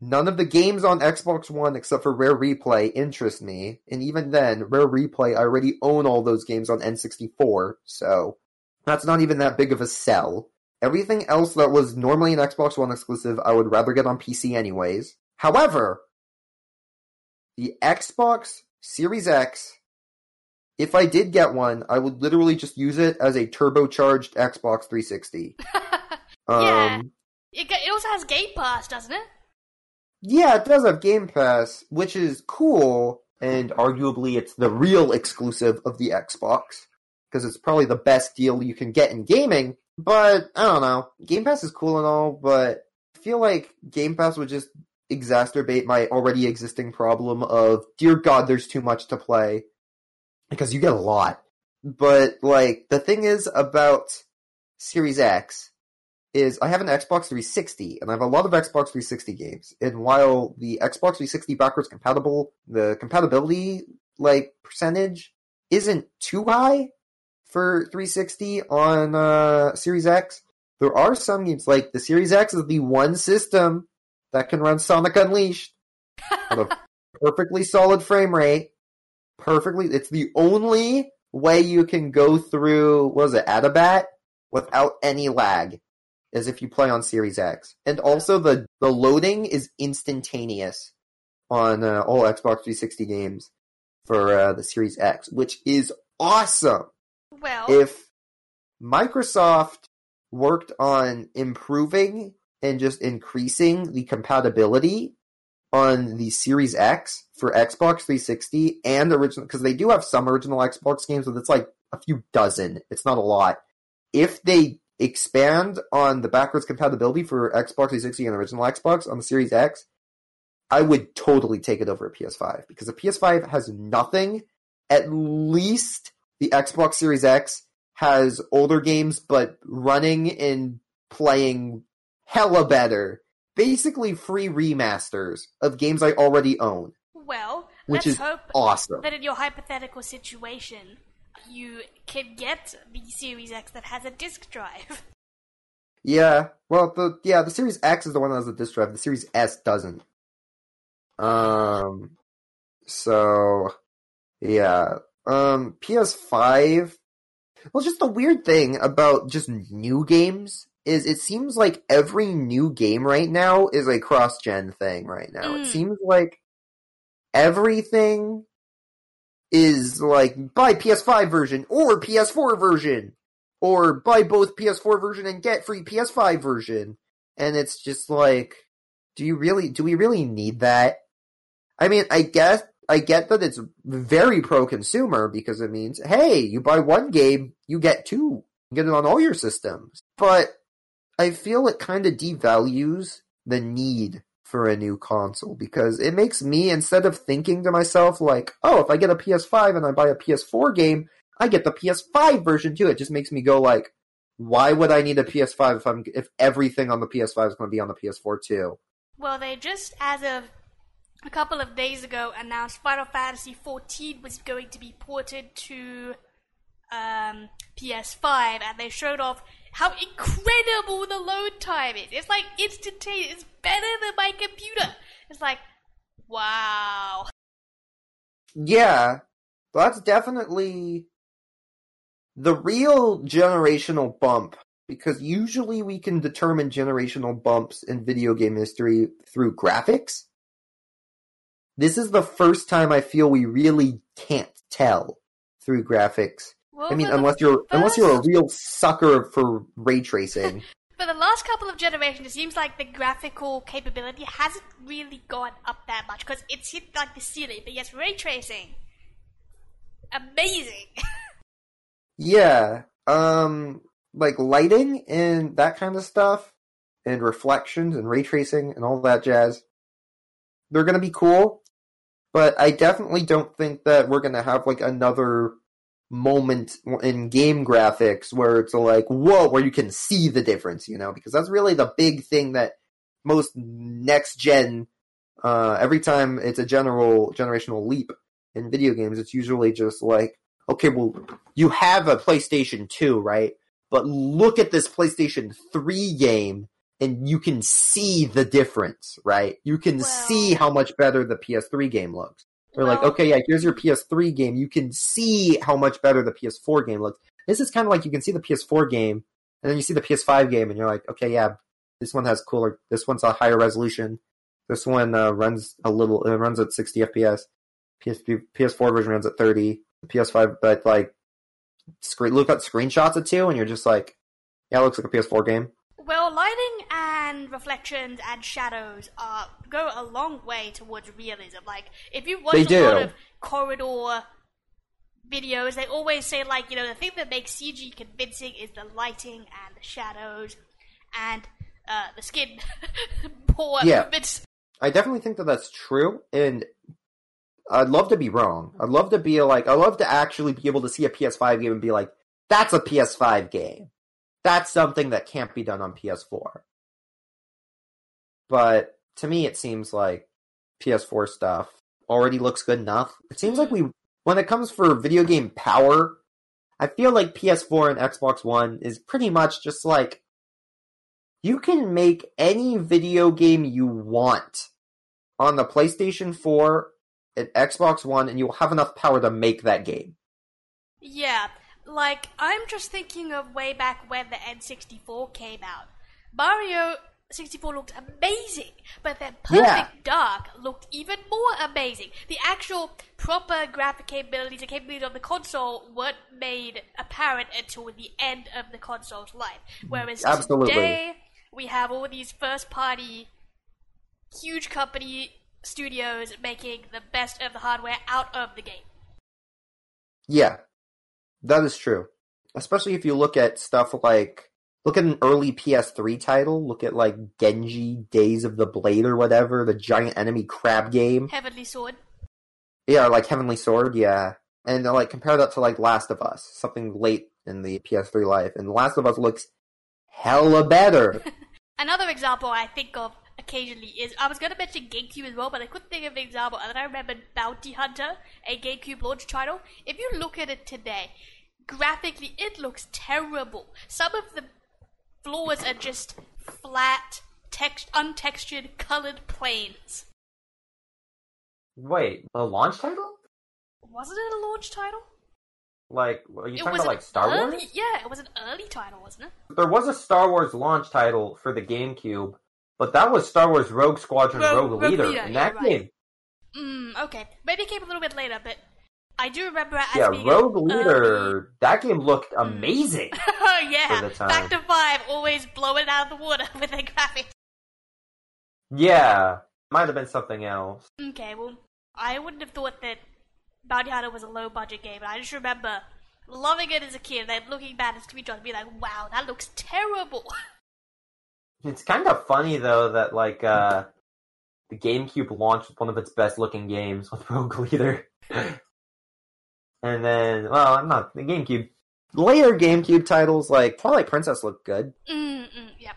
S2: None of the games on Xbox One except for Rare Replay interest me, and even then, Rare Replay, I already own all those games on N64, so that's not even that big of a sell. Everything else that was normally an Xbox One exclusive, I would rather get on PC anyways. However, the Xbox Series X, if I did get one, I would literally just use it as a turbocharged Xbox 360.
S1: Yeah.
S2: Um,
S1: It, it also has Game Pass, doesn't it?
S2: Yeah, it does have Game Pass, which is cool, and arguably it's the real exclusive of the Xbox because it's probably the best deal you can get in gaming. But I don't know, Game Pass is cool and all, but I feel like Game Pass would just exacerbate my already existing problem of dear God, there's too much to play because you get a lot. But like the thing is about Series X is I have an Xbox 360 and I have a lot of Xbox 360 games. And while the Xbox 360 backwards compatible, the compatibility like percentage isn't too high for 360 on uh, Series X. There are some games like the Series X is the one system that can run Sonic Unleashed on a perfectly solid frame rate. Perfectly, it's the only way you can go through. What was it, Adabat, without any lag as if you play on Series X. And also the the loading is instantaneous on uh, all Xbox 360 games for uh, the Series X, which is awesome.
S1: Well,
S2: If Microsoft worked on improving and just increasing the compatibility on the Series X for Xbox 360 and original because they do have some original Xbox games, but it's like a few dozen. It's not a lot. If they expand on the backwards compatibility for Xbox 360 and original Xbox on the Series X, I would totally take it over a PS5 because the PS5 has nothing. At least the Xbox Series X has older games, but running and playing hella better. Basically, free remasters of games I already own,
S1: well,
S2: which
S1: let's
S2: is
S1: hope
S2: awesome.
S1: that in your hypothetical situation, you can get the Series X that has a disk drive.
S2: Yeah, well, the yeah, the Series X is the one that has the disk drive. The Series S doesn't. Um, so yeah, um, PS5. Well, just the weird thing about just new games is it seems like every new game right now is a cross-gen thing. Right now,
S1: Mm.
S2: it seems like everything is like buy PS5 version or PS4 version or buy both PS4 version and get free PS5 version. And it's just like, do you really, do we really need that? I mean, I guess, I get that it's very pro-consumer because it means, hey, you buy one game, you get two. You get it on all your systems. But I feel it kind of devalues the need for a new console because it makes me, instead of thinking to myself like, oh, if I get a PS5 and I buy a PS4 game, I get the PS5 version too. It just makes me go like, why would I need a PS5 if I'm if everything on the PS5 is going to be on the PS4 too?
S1: Well, they just, as of a couple of days ago, announced Final Fantasy XIV was going to be ported to um, PS5, and they showed off how incredible the load time is. It's like instantaneous. It's better than my computer. It's like, wow.
S2: Yeah, that's definitely the real generational bump because usually we can determine generational bumps in video game history through graphics. This is the first time I feel we really can't tell through graphics.
S1: Well,
S2: I mean, unless you're unless you're a real sucker for ray tracing.
S1: For the last couple of generations, it seems like the graphical capability hasn't really gone up that much because it's hit like the ceiling. But yes, ray tracing, amazing.
S2: Yeah. Um like lighting and that kind of stuff and reflections and ray tracing and all that jazz. They're going to be cool, but I definitely don't think that we're going to have like another moment in game graphics where it's like whoa where you can see the difference, you know, because that's really the big thing that most next gen uh every time it's a general generational leap in video games it's usually just like okay, well, you have a PlayStation 2, right? But look at this PlayStation 3 game and you can see the difference, right? You can
S1: Well-
S2: see how much better the PS3 game looks. They're like, okay, yeah, here's your PS3 game. You can see how much better the PS4 game looks. This is kind of like you can see the PS4 game and then you see the PS5 game and you're like, okay, yeah, this one has cooler, this one's a higher resolution. This one uh, runs a little, it runs at 60 FPS. PS3, PS4 version runs at 30. PS5, but like, screen, look at screenshots of two, and you're just like, yeah, it looks like a PS4 game.
S1: Well, lighting and reflections and shadows uh, go a long way towards realism. Like, if you watch
S2: They
S1: a lot of corridor videos, they always say, like, you know, the thing that makes CG convincing is the lighting and the shadows and uh, the skin poor
S2: Yeah.
S1: movements.
S2: I definitely think that that's true, and I'd love to be wrong. I'd love to be like, I'd love to actually be able to see a PS5 game and be like, that's a PS5 game. That's something that can't be done on PS4. But to me, it seems like PS4 stuff already looks good enough. It seems like we, when it comes for video game power, I feel like PS4 and Xbox One is pretty much just like, you can make any video game you want on the PlayStation 4 and Xbox One, and you'll have enough power to make that game.
S1: Yeah, like I'm just thinking of way back when the N64 came out. Mario 64 looked amazing, but then Perfect
S2: Yeah.
S1: Dark looked even more amazing. The actual proper graphic capabilities and capabilities of the console weren't made apparent until the end of the console's life. Whereas
S2: Absolutely.
S1: today we have all these first party huge company studios making the best of the hardware out of the game.
S2: Yeah, that is true. Especially if you look at stuff like look at an early PS3 title. Look at like Genji Days of the Blade or whatever, the giant enemy crab game.
S1: Heavenly Sword.
S2: Yeah, like Heavenly Sword. Yeah, and uh, like compare that to like Last of Us, something late in the PS3 life, and Last of Us looks hella better.
S1: Another example I think of occasionally is I was going to mention GameCube as well, but I couldn't think of an example. And then I remembered Bounty Hunter, a GameCube launch title. If you look at it today, graphically it looks terrible. Some of the floors are just flat, text untextured, colored planes.
S3: Wait, a launch title?
S1: Wasn't it a launch title?
S3: Like, are you
S1: it
S3: talking about like Star
S1: early,
S3: Wars?
S1: Yeah, it was an early title, wasn't it?
S3: There was a Star Wars launch title for the GameCube, but that was Star Wars Rogue Squadron
S1: Rogue-
S3: Rogue,
S1: Rogue
S3: Leader,
S1: Leader,
S3: and
S1: yeah,
S3: that
S1: right.
S3: game,
S1: Mm, okay. Maybe it came a little bit later, but I do remember
S3: yeah, Rogue Leader, that game looked amazing.
S1: oh yeah,
S3: time.
S1: Factor Five always blowing it out of the water with their graphics.
S3: yeah, might have been something else.
S1: Okay, well, I wouldn't have thought that Bounty Hunter was a low budget game, but I just remember loving it as a kid, and then looking back at screenshots and being like, "Wow, that looks terrible."
S3: It's kind of funny though that like uh the GameCube launched one of its best looking games with Rogue Leader. And then well, I'm not the GameCube
S2: Later GameCube titles like Twilight Princess look good.
S1: mm mm, yep.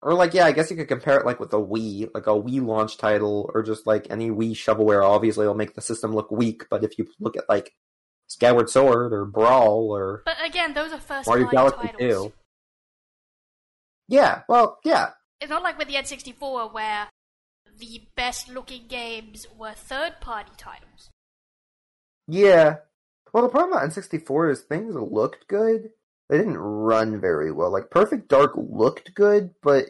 S2: Or like, yeah, I guess you could compare it like with a Wii, like a Wii launch title, or just like any Wii shovelware. Obviously, it'll make the system look weak. But if you look at like Skyward Sword or Brawl or
S1: But again, those are first
S2: Mario Galaxy
S1: titles.
S2: 2, yeah, well, yeah,
S1: It's not like with the N64 where the best looking games were third party titles.
S2: yeah. Well, the problem about N64 is things looked good. they didn't run very well. Like Perfect Dark looked good, but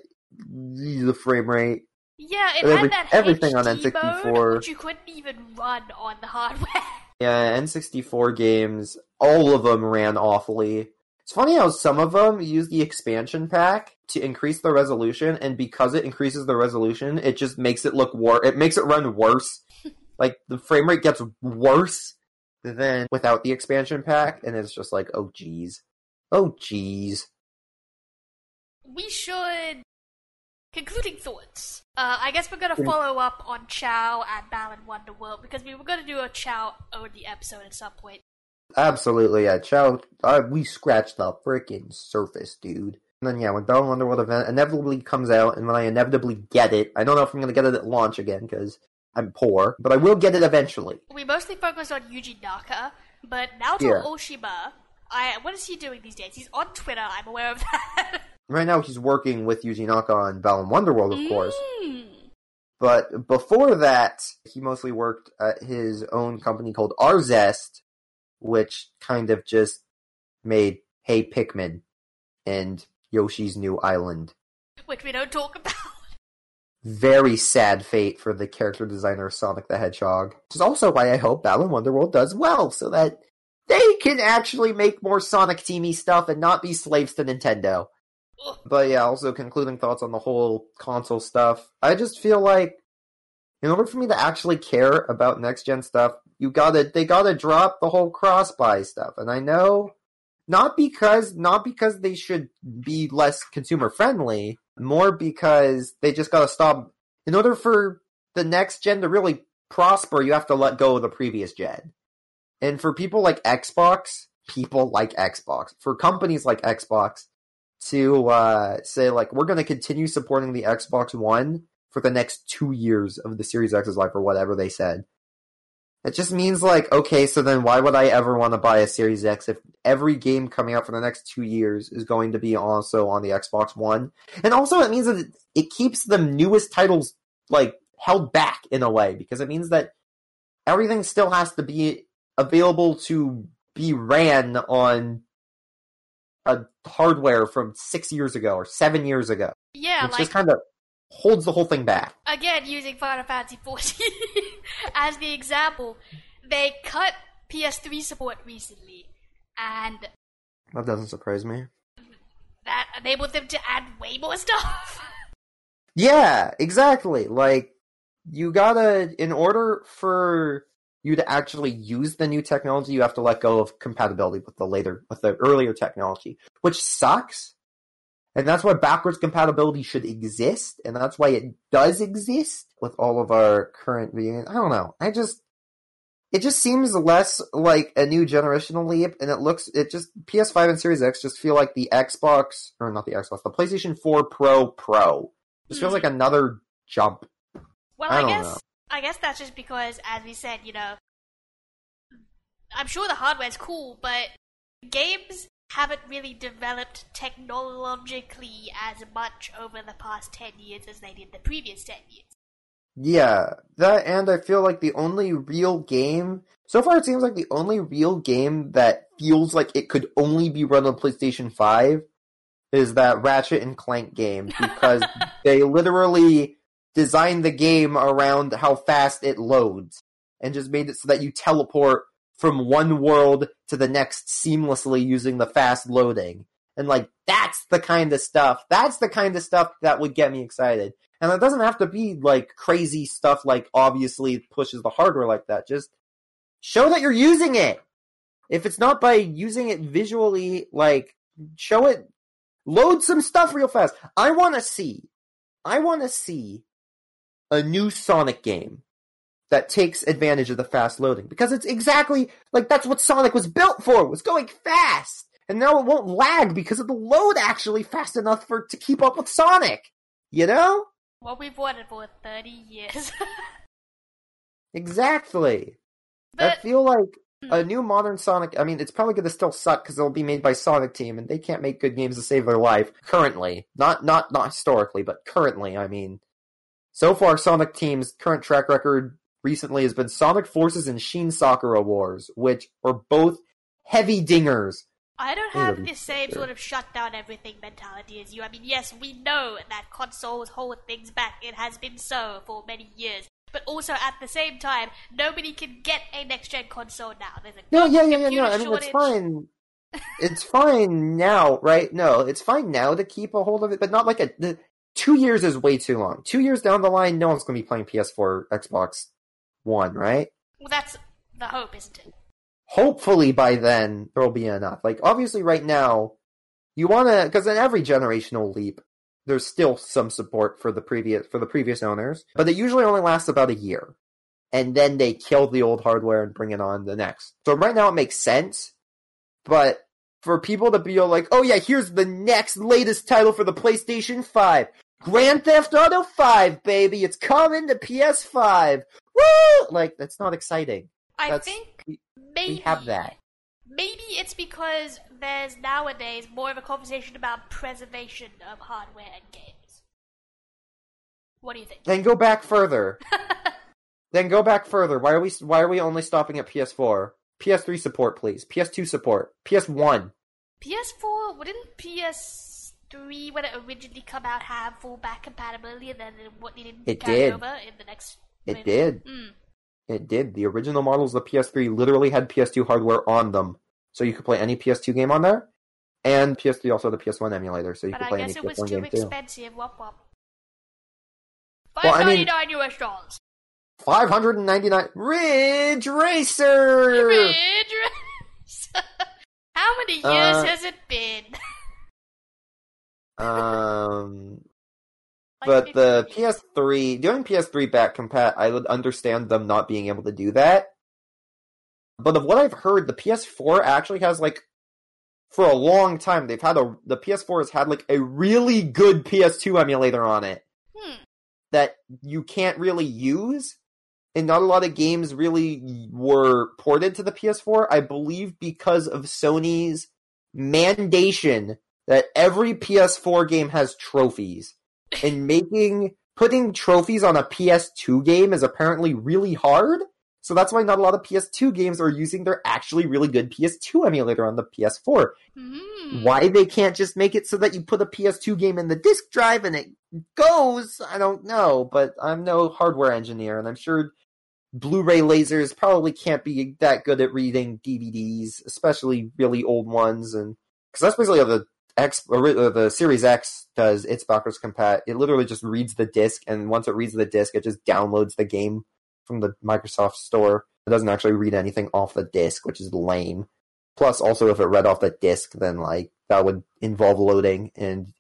S2: the frame rate.
S1: Yeah, it
S2: Every-
S1: had that
S2: everything on N64.
S1: mode, which you couldn't even run on the hardware.
S2: Yeah, N64 games, all of them ran awfully. It's funny how some of them use the expansion pack to increase the resolution, and because it increases the resolution, it just makes it look worse. It makes it run worse. like the frame rate gets worse than without the expansion pack, and it's just like, oh geez, oh geez.
S1: we should. Concluding thoughts. Uh, I guess we're gonna follow up on Chao and Balan Wonderworld because we were gonna do a Chao only episode at some point.
S2: Absolutely, yeah. Chao, uh, we scratched the freaking surface, dude. And then, yeah, when Balan Wonderworld event inevitably comes out, and when I inevitably get it, I don't know if I'm to get it at launch again, because I'm poor, but I will get it eventually.
S1: We mostly focused on Yuji Naka, but Naoto
S2: Yeah.
S1: Ohshima, I what is he doing these days? He's on Twitter. I'm aware of that.
S2: Right now, he's working with Yuji Naka on Balan Wonderworld, of course.
S1: Mm.
S2: But before that, he mostly worked at his own company called Arzest, which kind of just made Hey Pikmin and Yoshi's New Island.
S1: Which we don't talk about.
S2: Very sad fate for the character designer Sonic the Hedgehog. Which is also why I hope Balan Wonderworld does well, so that they can actually make more Sonic teamy stuff and not be slaves to Nintendo. But yeah, also concluding thoughts on the whole console stuff. I just feel like in order for me to actually care about next gen stuff, you gotta they gotta drop the whole cross buy stuff. And I know not because not because they should be less consumer friendly, more because they just gotta stop in order for the next gen to really prosper, you have to let go of the previous gen. And for people like Xbox, people like Xbox, for companies like Xbox to uh, say like we're going to continue supporting the Xbox One for the next two years of the Series X's life or whatever they said. It just means like okay, so then why would I ever want to buy a Series X if every game coming out for the next two years is going to be also on the Xbox One? And also, it means that it, keeps the newest titles like held back in a way because it means that everything still has to be available to be ran on a hardware from six years ago or seven years ago,
S1: Yeah,
S2: which
S1: like
S2: just kind of holds the whole thing back.
S1: again using Final Fantasy XIV as the example, they cut PS3 support recently, and
S2: That doesn't surprise me.
S1: that enabled them to add way more stuff.
S2: Yeah, exactly. Like you gotta, in order for you to actually use the new technology, you have to let go of compatibility with the later, with the earlier technology, which sucks. And that's why backwards compatibility should exist, and that's why it does exist with all of our current being. I don't know. I just, it just seems less like a new generational leap, and it looks, it just PS5 and Series X just feel like the Xbox, or not the Xbox, the PlayStation 4 Pro Pro. Just feels
S1: Hmm.
S2: like another jump.
S1: Well,
S2: I
S1: I, guess
S2: know.
S1: I guess that's just because, as we said, you know, I'm sure the hardware's cool, but games haven't really developed technologically as much over the past ten years as they did the previous ten years.
S2: Yeah, that and I feel like the only real game so far it seems like the only real game that feels like it could only be run on PlayStation 5 is that Ratchet and Clank game because they literally designed the game around how fast it loads and just made it so that you teleport from one world to the next seamlessly using the fast loading. And like that's the kind of stuff. That's the kind of stuff that would get me excited. And it doesn't have to be like crazy stuff like obviously pushes the hardware like that. Just show that you're using it. If it's not by using it visually, like show it load some stuff real fast. I want to see I want to see a new Sonic game that takes advantage of the fast loading because it's exactly like that's what Sonic was built for. Was going fast. And now it won't lag because of the load actually fast enough for to keep up with Sonic. You know?
S1: What we've wanted for thirty years.
S2: Exactly. I feel like a hmm. new modern Sonic. I mean, it's probably going to still suck because it'll be made by Sonic Team, and they can't make good games to save their life currently. Not not not historically, but currently. I mean, so far Sonic Team's current track record recently has been Sonic Forces and Shin Sakura Wars, which are both heavy dingers
S1: I don't have the same
S2: sure.
S1: sort of shut down everything mentality as you. I mean, yes, we know that consoles hold things back. It has been so for many years. But also at the same time, nobody can get a next gen console now. There's a
S2: No, yeah, yeah, yeah, no. I mean, it's fine. it's fine now, right? No, it's fine now to keep a hold of it, but not like a. The, two years is way too long. Two years down the line, no one's going to be playing PS4, Xbox One, right?
S1: Well, that's the hope, isn't it?
S2: Hopefully by then there will be enough. Like obviously, right now, you want to because in every generational leap, there's still some support for the previous for the previous owners, but it usually only lasts about a year, and then they kill the old hardware and bring it on the next. So right now it makes sense, but for people to be like, oh yeah, here's the next latest title for the PlayStation Five, Grand Theft Auto Five, baby, it's coming to PS5. Woo! Like that's not exciting.
S1: I
S2: That's-
S1: think
S2: we-
S1: maybe
S2: We have that.
S1: Maybe it's because there's nowadays more of a conversation about preservation of hardware and games. What do you think?
S2: Then go back further. then go back further. Why are we why are we only stopping at PS4? PS3 support, please. PS2 support. PS1.
S1: PS4 wouldn't PS3 when it originally come out have full back compatibility and then it, what needed
S2: It
S1: carry
S2: did.
S1: over in the next?
S2: It did.
S1: Mm.
S2: It did. The original models of the PS3 literally had PS2 hardware on them, so you could play any PS2 game on there. And PS3 also had the PS1 emulator, so you
S1: But
S2: could
S1: I
S2: play any
S1: guess it was
S2: PS1
S1: too
S2: game too.
S1: expensive. Wop wop. Five
S2: Well, I
S1: ninety
S2: mean-
S1: US dollars.
S2: Five hundred and ninety nine Ridge Racer.
S1: Ridge Racer. How many years
S2: Uh,
S1: has it been?
S2: Um, but the PS3 doing PS3 back compat, I would understand them not being able to do that. But of what I've heard, the PS4 actually has like for a long time they've had a the PS4 has had like a really good PS2 emulator on it
S1: Hmm.
S2: that you can't really use. And not a lot of games really were ported to the PS4, I believe because of Sony's mandation that every PS4 game has trophies. And making putting trophies on a PS2 game is apparently really hard. So that's why not a lot of PS2 games are using their actually really good PS2 emulator on the PS4.
S1: Hmm.
S2: Why they can't just make it so that you put a PS2 game in the disk drive and it goes, I don't know, but I'm no hardware engineer and I'm sure Blu-ray lasers probably can't be that good at reading DVDs, especially really old ones and cuz that's basically how the X or the Series X does its backwards compat. It literally just reads the disc and once it reads the disc it just downloads the game from the Microsoft store. It doesn't actually read anything off the disc, which is lame. Plus, also, if it read off the disc, then like that would involve loading, and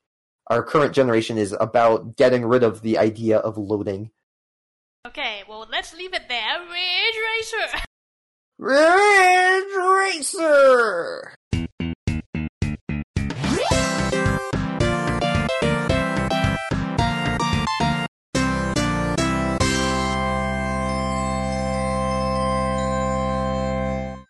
S2: our current generation is about getting rid of the idea of loading.
S1: Okay, well, let's leave it there. Ridge Racer.
S2: Ridge